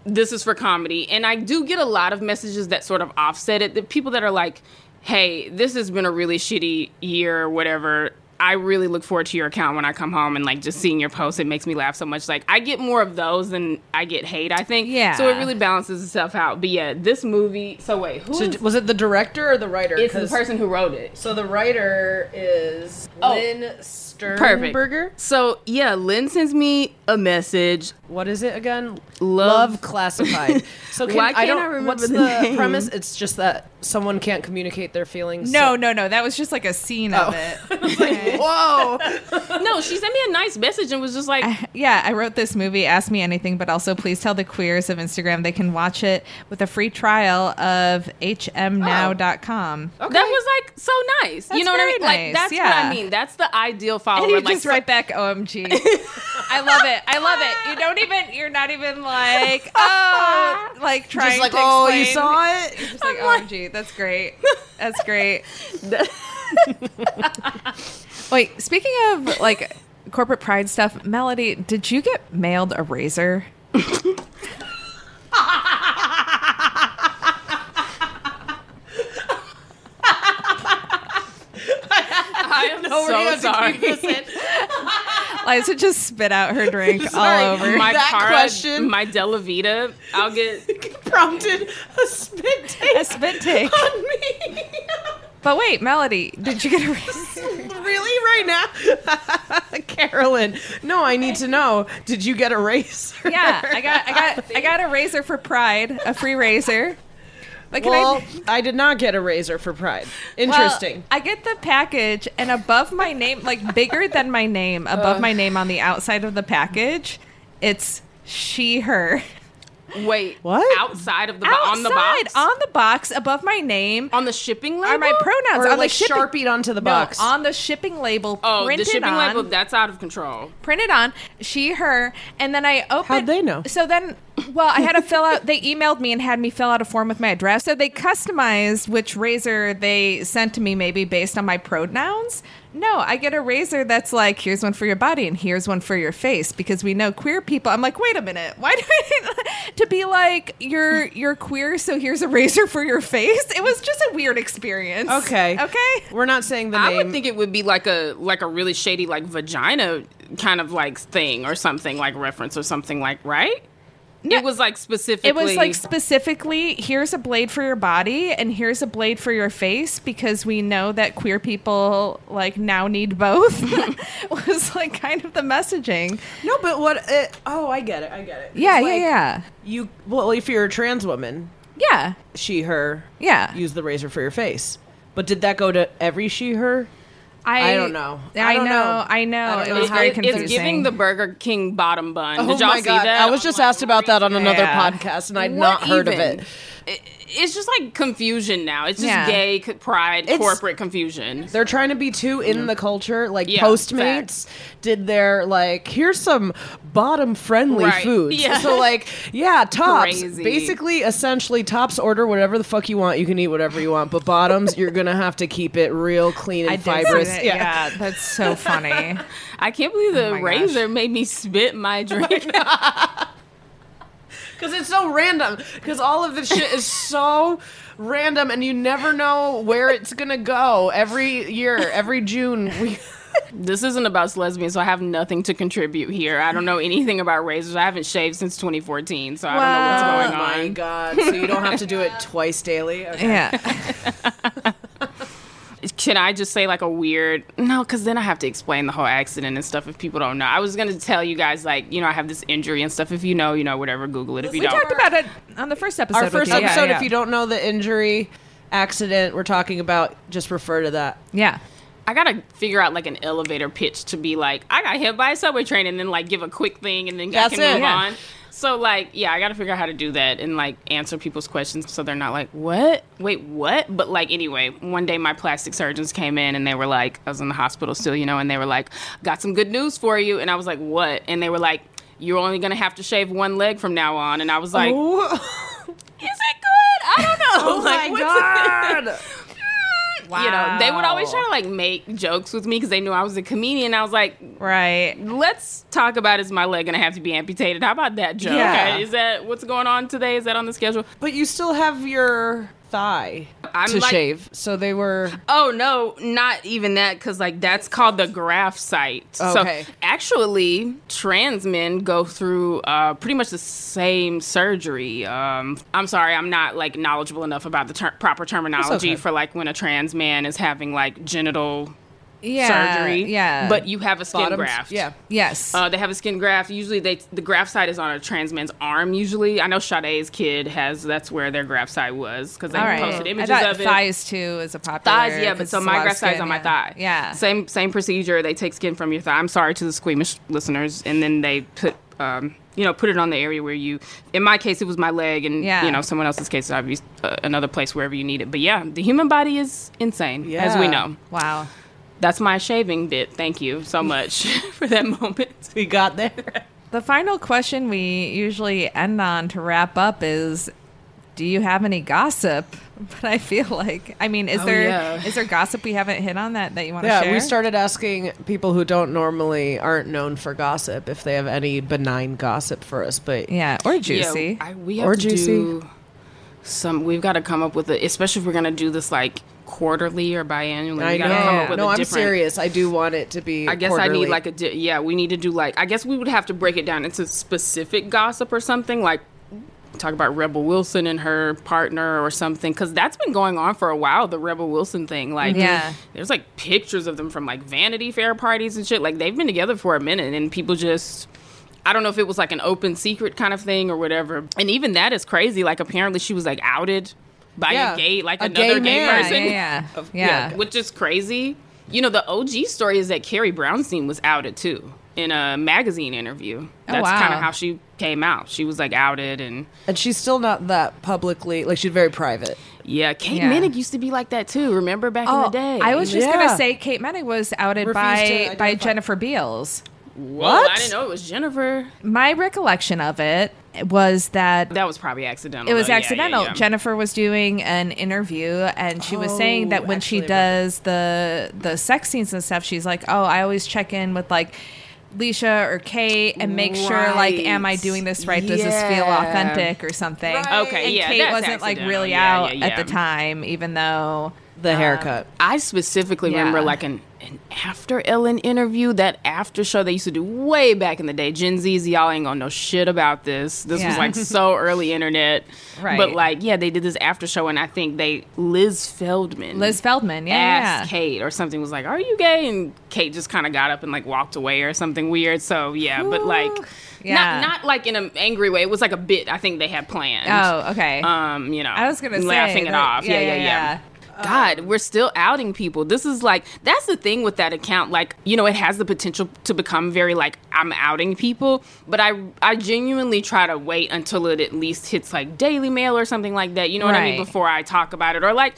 This is for comedy, and I do get a lot of messages that sort of offset it. The people that are like, "Hey, this has been a really shitty year, or whatever." I really look forward to your account when I come home and like just seeing your posts. It makes me laugh so much. Like I get more of those than I get hate. I think. Yeah. So it really balances itself out. But yeah, this movie. So wait, who So is- was it the director or the writer? It's the person who wrote it. So the writer is Oh. Lynn Perfect. Sternberger. So yeah, Lynn sends me a message. What is it again? Love, Love classified. [LAUGHS] So can, Why can't I don't. I remember what's the the, name? premise? It's just that someone can't communicate their feelings. No, so- no, no. That was just like a scene Oh. of it. [LAUGHS] Whoa. [LAUGHS] no, she sent me a nice message and was just like, yeah, I wrote this movie, Ask Me Anything, but also please tell the queers of Instagram they can watch it with a free trial of hmnow.com. That was like so nice. you know what I very mean? Like nice, that's what. I mean. That's the ideal follower. And you like, just so- write back OMG. [LAUGHS] I love it. I love it. You don't even, you're not even like, [LAUGHS] oh, like trying like, to "Oh, you saw it?" You're just like, OMG. That's great. That's great. [LAUGHS] Wait, speaking of like corporate pride stuff, Melody, did you get mailed a razor? I am No, we're gonna so have sorry. keep this in. [LAUGHS] Liza just spit out her drink [LAUGHS] all over. My That Cara, question- my Della Vita, I'll get. [LAUGHS] prompted a spit take a spit take. on me. But wait, Melody, did you get a razor? really, right now, Carolyn? No, I need to know. Did you get a razor? Yeah, I got, I got, I got a razor for Pride, a free razor. Can Well, I? [LAUGHS] I did not get a razor for Pride. Well, Interesting. I get the package, and above my name, like bigger than my name, above uh. my name on the outside of the package, it's she, her. Wait, What? Outside of the bo- on the box, on the box, above my name on the shipping label, are my pronouns. or on like the shipping, sharpied onto the No, box. on the shipping label. Oh, the printed shipping on, label that's out of control. printed on she her and then i opened How'd they know? so then well i had to fill out they emailed me and had me fill out a form with my address so they customized which razor they sent to me maybe based on my pronouns no i get a razor that's like here's one for your body and here's one for your face because we know queer people i'm like wait a minute why do i need [LAUGHS] to be like you're you're queer so here's a razor for your face it was just a weird experience okay. okay We're not saying the I name. would think it would be like a like a really shady like vagina kind of like thing or something like reference or something like right. It was like specifically. It was like specifically here's a blade for your body and here's a blade for your face because we know that queer people like now need both. [LAUGHS] was like kind of the messaging. no, but what? Uh, oh, I get it. I get it. Yeah, It's yeah, yeah. You well, if you're a trans woman, Yeah. she, her, Yeah. use the razor for your face. But did that go to every she, her? I, I don't know. I, I don't know, know. I know. It was how- very It- confusing. It's giving the Burger King bottom bun. Oh Did y'all my see God. that? I was just oh asked about that on another Yeah. podcast, and I'd What not heard even? of it. It- It's just like confusion now. It's just Yeah. gay c- pride, It's- corporate confusion. They're trying to be too in mm-hmm. the culture. Like Yeah, Postmates did their like, here's some bottom friendly Right. foods. Yeah. So like, yeah, tops. Crazy. Basically, essentially, tops order whatever the fuck you want. You can eat whatever you want. But bottoms, you're gonna have to keep it real clean and I fibrous. that. Yeah. that's so funny. [LAUGHS] I can't believe the Oh my razor made me spit my drink. [LAUGHS] Because it's so random. Because all of this shit is so random, and you never know where it's gonna go. Every year, every June, we. [LAUGHS] this isn't about lesbians, so I have nothing to contribute here. I don't know anything about razors. I haven't shaved since 2014, so I don't know Oh what's going on. my on. god! So you don't have to do it twice daily. [LAUGHS] Okay. Yeah. [LAUGHS] Can I just say like a weird? No, because then I have to explain the whole accident and stuff if people don't know. I was gonna tell you guys like you know I have this injury and stuff. If you know, you know whatever. Google it. If you we don't, talked about it on the first episode. Our with first you. Yeah, episode. yeah. If you don't know the injury, accident we're talking about, just refer to that. Yeah. I gotta figure out like an elevator pitch to be like I got hit by a subway train and then like give a quick thing and then That's I can it. move Yeah. on. So like, yeah, I got to figure out how to do that and like answer people's questions so they're not like, "What? Wait, what?" But like anyway, one day my plastic surgeons came in and they were like, I was in the hospital still, you know, and they were like, "Got some good news for you." And I was like, "What?" And they were like, "You're only going to have to shave one leg from now on." And I was like, Oh. "Is it good? I don't know." [LAUGHS] Oh [LAUGHS] like, my [LAUGHS] God. You know, they would always try to like make jokes with me because they knew I was a comedian. I was like, right. Let's talk about is my leg gonna have to be amputated? How about that joke? Yeah. Okay, Is that what's going on today? Is that on the schedule? But you still have your thigh I'm to like- shave. So they were. Oh no, not even that because like that's called the graft site. Okay. So actually, trans men go through uh, pretty much the same surgery. Um, I'm sorry, I'm not like knowledgeable enough about the ter- proper terminology okay. for like when a trans man is having like genital Yeah, surgery. yeah. but you have a skin Bottoms? graft. Yeah. Yes. Uh, they have a skin graft. Usually, they the graft site is on a trans man's arm. Usually, I know Sade's kid has. That's where their graft site was because they right. posted images I of it. thighs too is a popular. Thighs, yeah, but so my graft site is on my thigh. Yeah. Same same procedure. They take skin from your thigh. I'm sorry to the squeamish listeners, and then they put um, you know put it on the area where you. In my case, it was my leg, and Yeah. you know someone else's case, is obviously uh, another place wherever you need it. But yeah, the human body is insane, as we know. Wow. That's my shaving bit. Thank you so much [LAUGHS] for that moment. We got there. The final question we usually end on to wrap up is do you have any gossip? [LAUGHS] But I feel like I mean, is Oh, there is yeah. there gossip we haven't hit on that that you want to Yeah, share? we started asking people who don't normally aren't known for gossip if they have any benign gossip for us. But yeah, or juicy. Yeah, I, we have Or to juicy. do some. We've got to come up with it, especially if we're gonna do this like quarterly or biannually. I we come up know. No, I'm serious. I do want it to be. I guess I need like a di- yeah. We need to do like I guess we would have to break it down into specific gossip or something like talk about Rebel Wilson and her partner or something because that's been going on for a while. The Rebel Wilson thing, like Yeah. there's like pictures of them from like Vanity Fair parties and shit. Like they've been together for a minute and people just. I don't know if it was like an open secret kind of thing or whatever. And even that is crazy. Like apparently she was like outed by Yeah. a gay like A another gay gay, person. Yeah, yeah, Of- yeah. which is crazy. You know, the OG story is that Carrie Brownstein was outed too in a magazine interview. Oh, That's wow. kind of how she came out. She was like outed and and she's still not that publicly. Like she's very private. yeah, Kate Yeah. Minnick used to be like that too. Remember back in Oh, the day? I was just Yeah. gonna say Kate Moennig was outed Refused by by. Jennifer Beals. Whoa, I didn't know it was Jennifer. My recollection of it was that That was probably accidental. it was though. Yeah, yeah, accidental. yeah. Jennifer was doing an interview and she was saying that Oh, when she actually, I does the the sex scenes and stuff, she's like, "Oh, I always check in with like Leisha or Kate and make sure like, am I doing this right? Does this feel authentic or something?" Okay, and yeah, Kate wasn't like really Yeah, out yeah, at the time, even though The haircut. I specifically Yeah. remember like an, an AfterEllen interview, that after show they used to do way back in the day. Gen Z's, y'all ain't gonna know shit about this. This was like so [LAUGHS] early internet. Right. But like, yeah, they did this after show and I think they, Liz Feldman. Liz Feldman, yeah, asked yeah. Kate or something was like, "Are you gay?" And Kate just kind of got up and like walked away or something weird. So yeah, but like, Yeah. not not like in an angry way. It was like a bit I think they had planned. Oh, okay. Um, you know, I was gonna say laughing it that- off. Yeah, yeah, yeah. God, um, we're still outing people. This is like that's the thing with that account. Like, you know, it has the potential to become very like I'm outing people, but I I genuinely try to wait until it at least hits like Daily Mail or something like that. You know what I mean? Before I talk about it, or like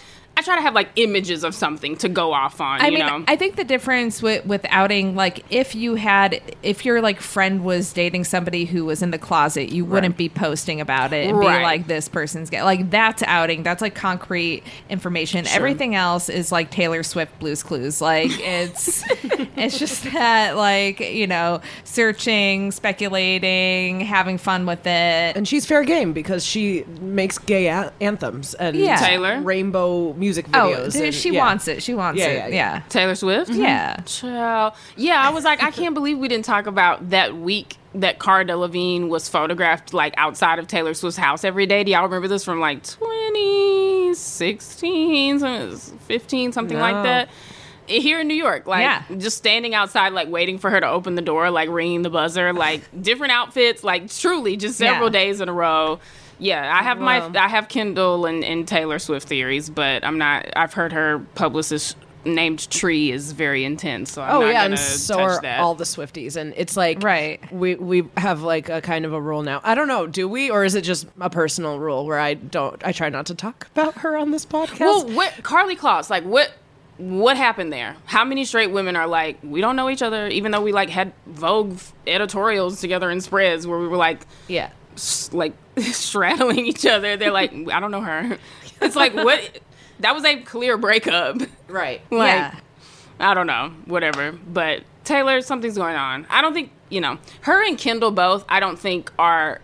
try to have like images of something to go off on. I you mean, know? I think the difference with, with outing, like if you had, if your like friend was dating somebody who was in the closet, you wouldn't be posting about it and Right. be like, this person's gay. Like that's outing. That's like concrete information. Everything else is like Taylor Swift Blues Clues. Like it's, [LAUGHS] it's just that like you know, searching, speculating, having fun with it. And she's fair game because she makes gay a- anthems and Yeah. Taylor? rainbow music Oh, videos. dude, and- she yeah. wants it. She wants Yeah, it. yeah, Yeah. yeah. Taylor Swift. Mm-hmm. Yeah. Child. Yeah, I was like, I can't believe we didn't talk about that week that Cara Delevingne was photographed like outside of Taylor Swift's house every day. Do y'all remember this from like 2016, some- 15, something like that? Here in New York, like Yeah. just standing outside, like waiting for her to open the door, like ringing the buzzer, like different outfits, like truly just several Yeah. days in a row. Yeah, I have Wow. my um, I have Kendall and, and Taylor Swift theories, but I'm not. I've heard her publicist named Tree is very intense. So I'm oh not yeah, and so are that. all the Swifties, and it's like Right. We we have like a kind of a rule now. I don't know, do we, or is it just a personal rule where I don't? I try not to talk about her on this podcast. well, what Karlie Kloss, Like what? What happened there? How many straight women are like, we don't know each other, even though we like had Vogue editorials together in spreads where we were like, yeah, like [LAUGHS] straddling each other. They're like, mm, I don't know her. [LAUGHS] It's like what? That was a clear breakup. right? [LAUGHS] Like, Yeah. I don't know, whatever. But Taylor, something's going on. I don't think you know her and Kendall both. I don't think are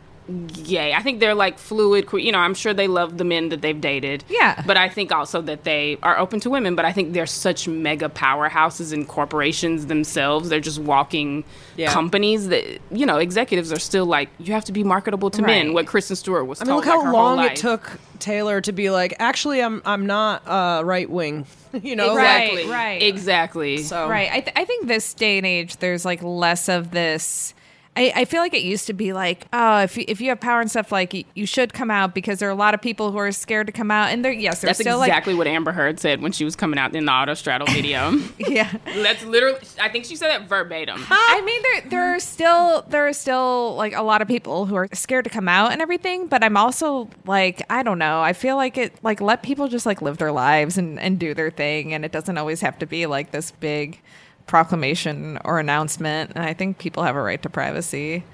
gay. I think they're like fluid. que- You know, I'm sure they love the men that they've dated. Yeah. But I think also that they are open to women. But I think they're such mega powerhouses and corporations themselves. They're just walking Yeah. companies that you know executives are still like you have to be marketable to men. Right. What Kristen Stewart was. I mean, told, look how like, her whole long it took Taylor to be like, actually, I'm I'm not uh, right wing. [LAUGHS] you know, Exactly. Right, right. Exactly. So Right. I, th- I think this day and age, there's like less of this. I, I feel like it used to be like, oh, if you, if you have power and stuff, like you should come out because there are a lot of people who are scared to come out, and they're yes, they're That's still exactly what Amber Heard said when she was coming out in the Autostraddle video. [LAUGHS] yeah. That's literally. I think she said that verbatim. I mean, there there are still there are still like a lot of people who are scared to come out and everything, but I'm also like, I don't know. I feel like it like let people just like live their lives and and do their thing, and it doesn't always have to be like this big proclamation or announcement. And I think people have a right to privacy.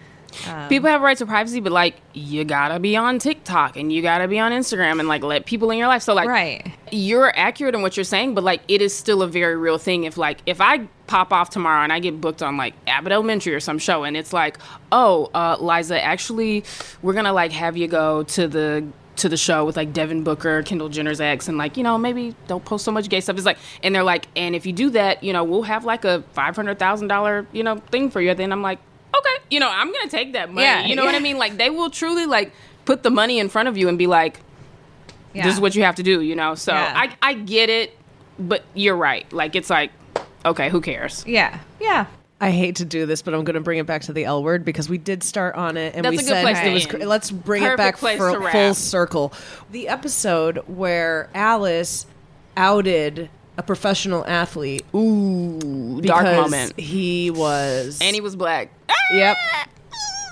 People have a right to privacy, but like you gotta be on TikTok and you gotta be on Instagram and like let people in your life. So like, Right. you're accurate in what you're saying, but like it is still a very real thing. If like if I pop off tomorrow and I get booked on like Abbott Elementary or some show, and it's like, oh, uh, Liza, actually, we're gonna like have you go to the to the show with like Devin Booker, Kendall Jenner's ex, and like you know maybe don't post so much gay stuff. It's like, and they're like, and if you do that, you know, we'll have like a five hundred thousand dollar you know thing for you. Then I'm like, okay, you know, I'm gonna take that money. Yeah, you know what I mean? Like they will truly like put the money in front of you and be like, Yeah. this is what you have to do, you know? So Yeah. I, I get it, but you're right. Like, it's like, okay, who cares? Yeah. Yeah. I hate to do this, but I'm going to bring it back to the L word because we did start on it, and That's we a good said place it was. cr- Let's bring Perfect it back for to wrap. full circle. The episode where Alice outed a professional athlete. Ooh, dark moment. He was And he was black. Yep. [LAUGHS]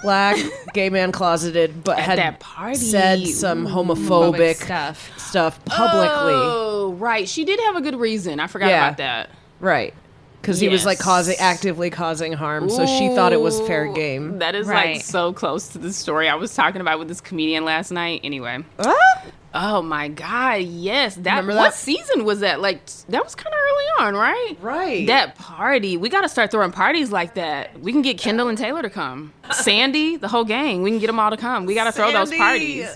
Black, gay man closeted, but At had that party. said some homophobic stuff. stuff publicly. Oh, right. She did have a good reason. I forgot Yeah. about that. Right. Because he was like causing actively causing harm, so she thought it was fair game. That is Right. like so close to the story I was talking about with this comedian last night. Anyway. Oh my god, yes. That, Remember what that? season was that? Like that was kind of early on, right? Right. That party. We got to start throwing parties like that. We can get Kendall and Taylor to come. Sandy, the whole gang. We can get them all to come. We got to throw those parties.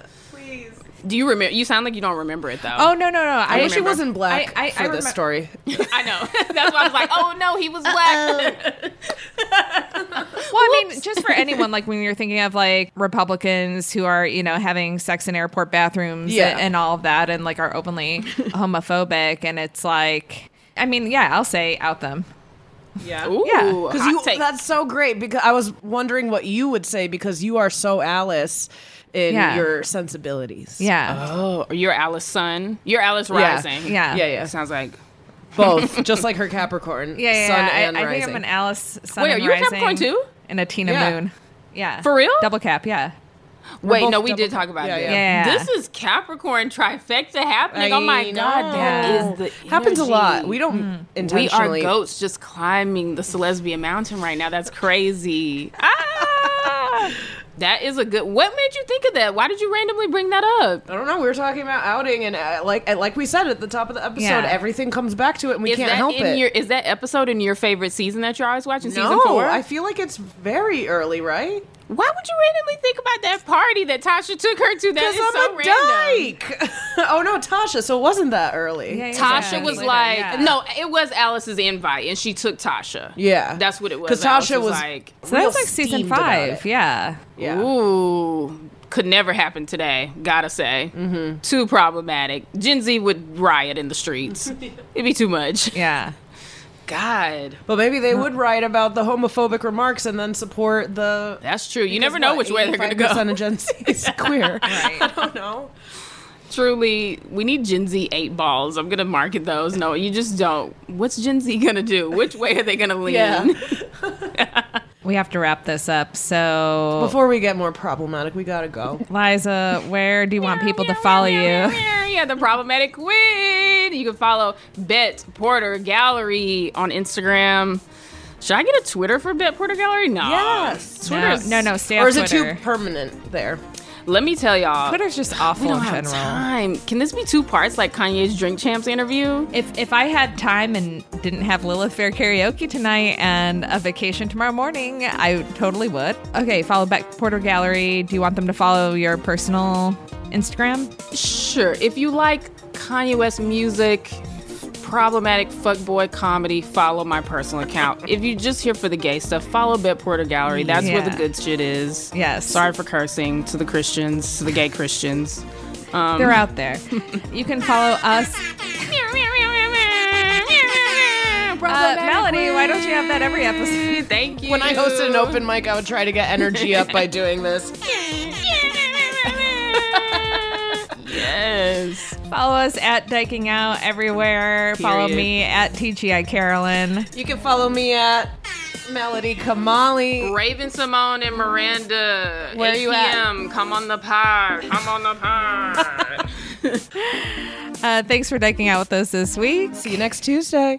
Do you remember? You sound like you don't remember it though. Oh no no no! I, wish he wasn't black I- I- for I this story. [LAUGHS] I know. [LAUGHS] That's why I was like, oh no, he was black. [LAUGHS] Well, I mean, just for anyone, like when you're thinking of like Republicans who are, you know, having sex in airport bathrooms Yeah. and, all of that and like are openly homophobic. And it's like, I mean, yeah, I'll say out them. Yeah. Ooh, Yeah. Because you take. that's so great because I was wondering what you would say because you are so Alice in Yeah. your sensibilities. Yeah. Oh, you're Alice Sun. You're Alice Rising. Yeah. Yeah, yeah. Sounds like. Both. [LAUGHS] just like her Capricorn. yeah. Yeah. Sun yeah. and I, I think I'm an Alice Sun Wait, are and you a Capricorn too? And a Tina Yeah. Moon. Yeah. For real? Double cap. Yeah. Wait, no, we did talk about Yeah, this. yeah. Yeah. This is Capricorn trifecta happening. I oh my god, that know. is the Happens a lot. We don't Mm. We are goats just climbing the Celestia mountain right now. That's crazy. Ah! [LAUGHS] that is a good. What made you think of that? Why did you randomly bring that up? I don't know. We were talking about outing, and uh, like uh, like we said at the top of the episode, Yeah. everything comes back to it, and we is can't help in it. your? Is that episode in your favorite season that you're always watching? no, season four. I feel like it's very early, right? Why would you randomly think about that party that Tasha took her to? That Because I'm so a random. dyke. [LAUGHS] oh no, Tasha. So it wasn't that early. Yeah, Tasha yeah. was Later, like, yeah. no, it was Alice's invite, and she took Tasha. Yeah. that's what it was. 'Cause Alice Tasha was- like, So that was like season five. Yeah. Yeah. ooh, could never happen today. Gotta say, Mm-hmm. too problematic. Gen Z would riot in the streets. [LAUGHS] It'd be too much. Yeah. God, But maybe they would write about the homophobic remarks and then support the. that's true. You because never know what, which way they're gonna go. 85% of Gen Z is [LAUGHS] queer. Right. [LAUGHS] I don't know. truly, we need Gen Z eight balls. I'm gonna market those. No, you just don't. What's Gen Z gonna do? Which way are they gonna lean? Yeah. [LAUGHS] We have to wrap this up. So Before we get more problematic, we gotta go. Liza, where do you want people to follow you? yeah, the problematic queen. You can follow Bette Porter Gallery on Instagram. Should I get a Twitter for Bette Porter Gallery? No. Yes. Twitter. No, no, stay or off is it too permanent there? Let me tell y'all. Twitter's just awful we don't in have general. time. Can this be two parts like Kanye's Drink Champs interview? If if I had time and didn't have Lilith Fair karaoke tonight and a vacation tomorrow morning, I totally would. Okay, follow Bette Porter Gallery. Do you want them to follow your personal Instagram? Sure. If you like Kanye West music, problematic fuckboy comedy, follow my personal account. if you're just here for the gay stuff, follow Bette Porter Gallery. That's where the good shit is. Yes. Sorry for cursing to the Christians, to the gay Christians. Um, They're out there. [LAUGHS] you can follow us. Uh, Melody, why don't you have that every episode? Thank you. When I hosted an open mic, I would try to get energy up by doing this. [LAUGHS] Yes. Follow us at Dyking Out everywhere. Follow me at TGI Carolyn. You can follow me at Melody Kamali. Raven-Symoné and Miranda. Where 8 you at? Come on the pod. Come on the pod. [LAUGHS] Uh, thanks for dyking out with us this week. See you next Tuesday.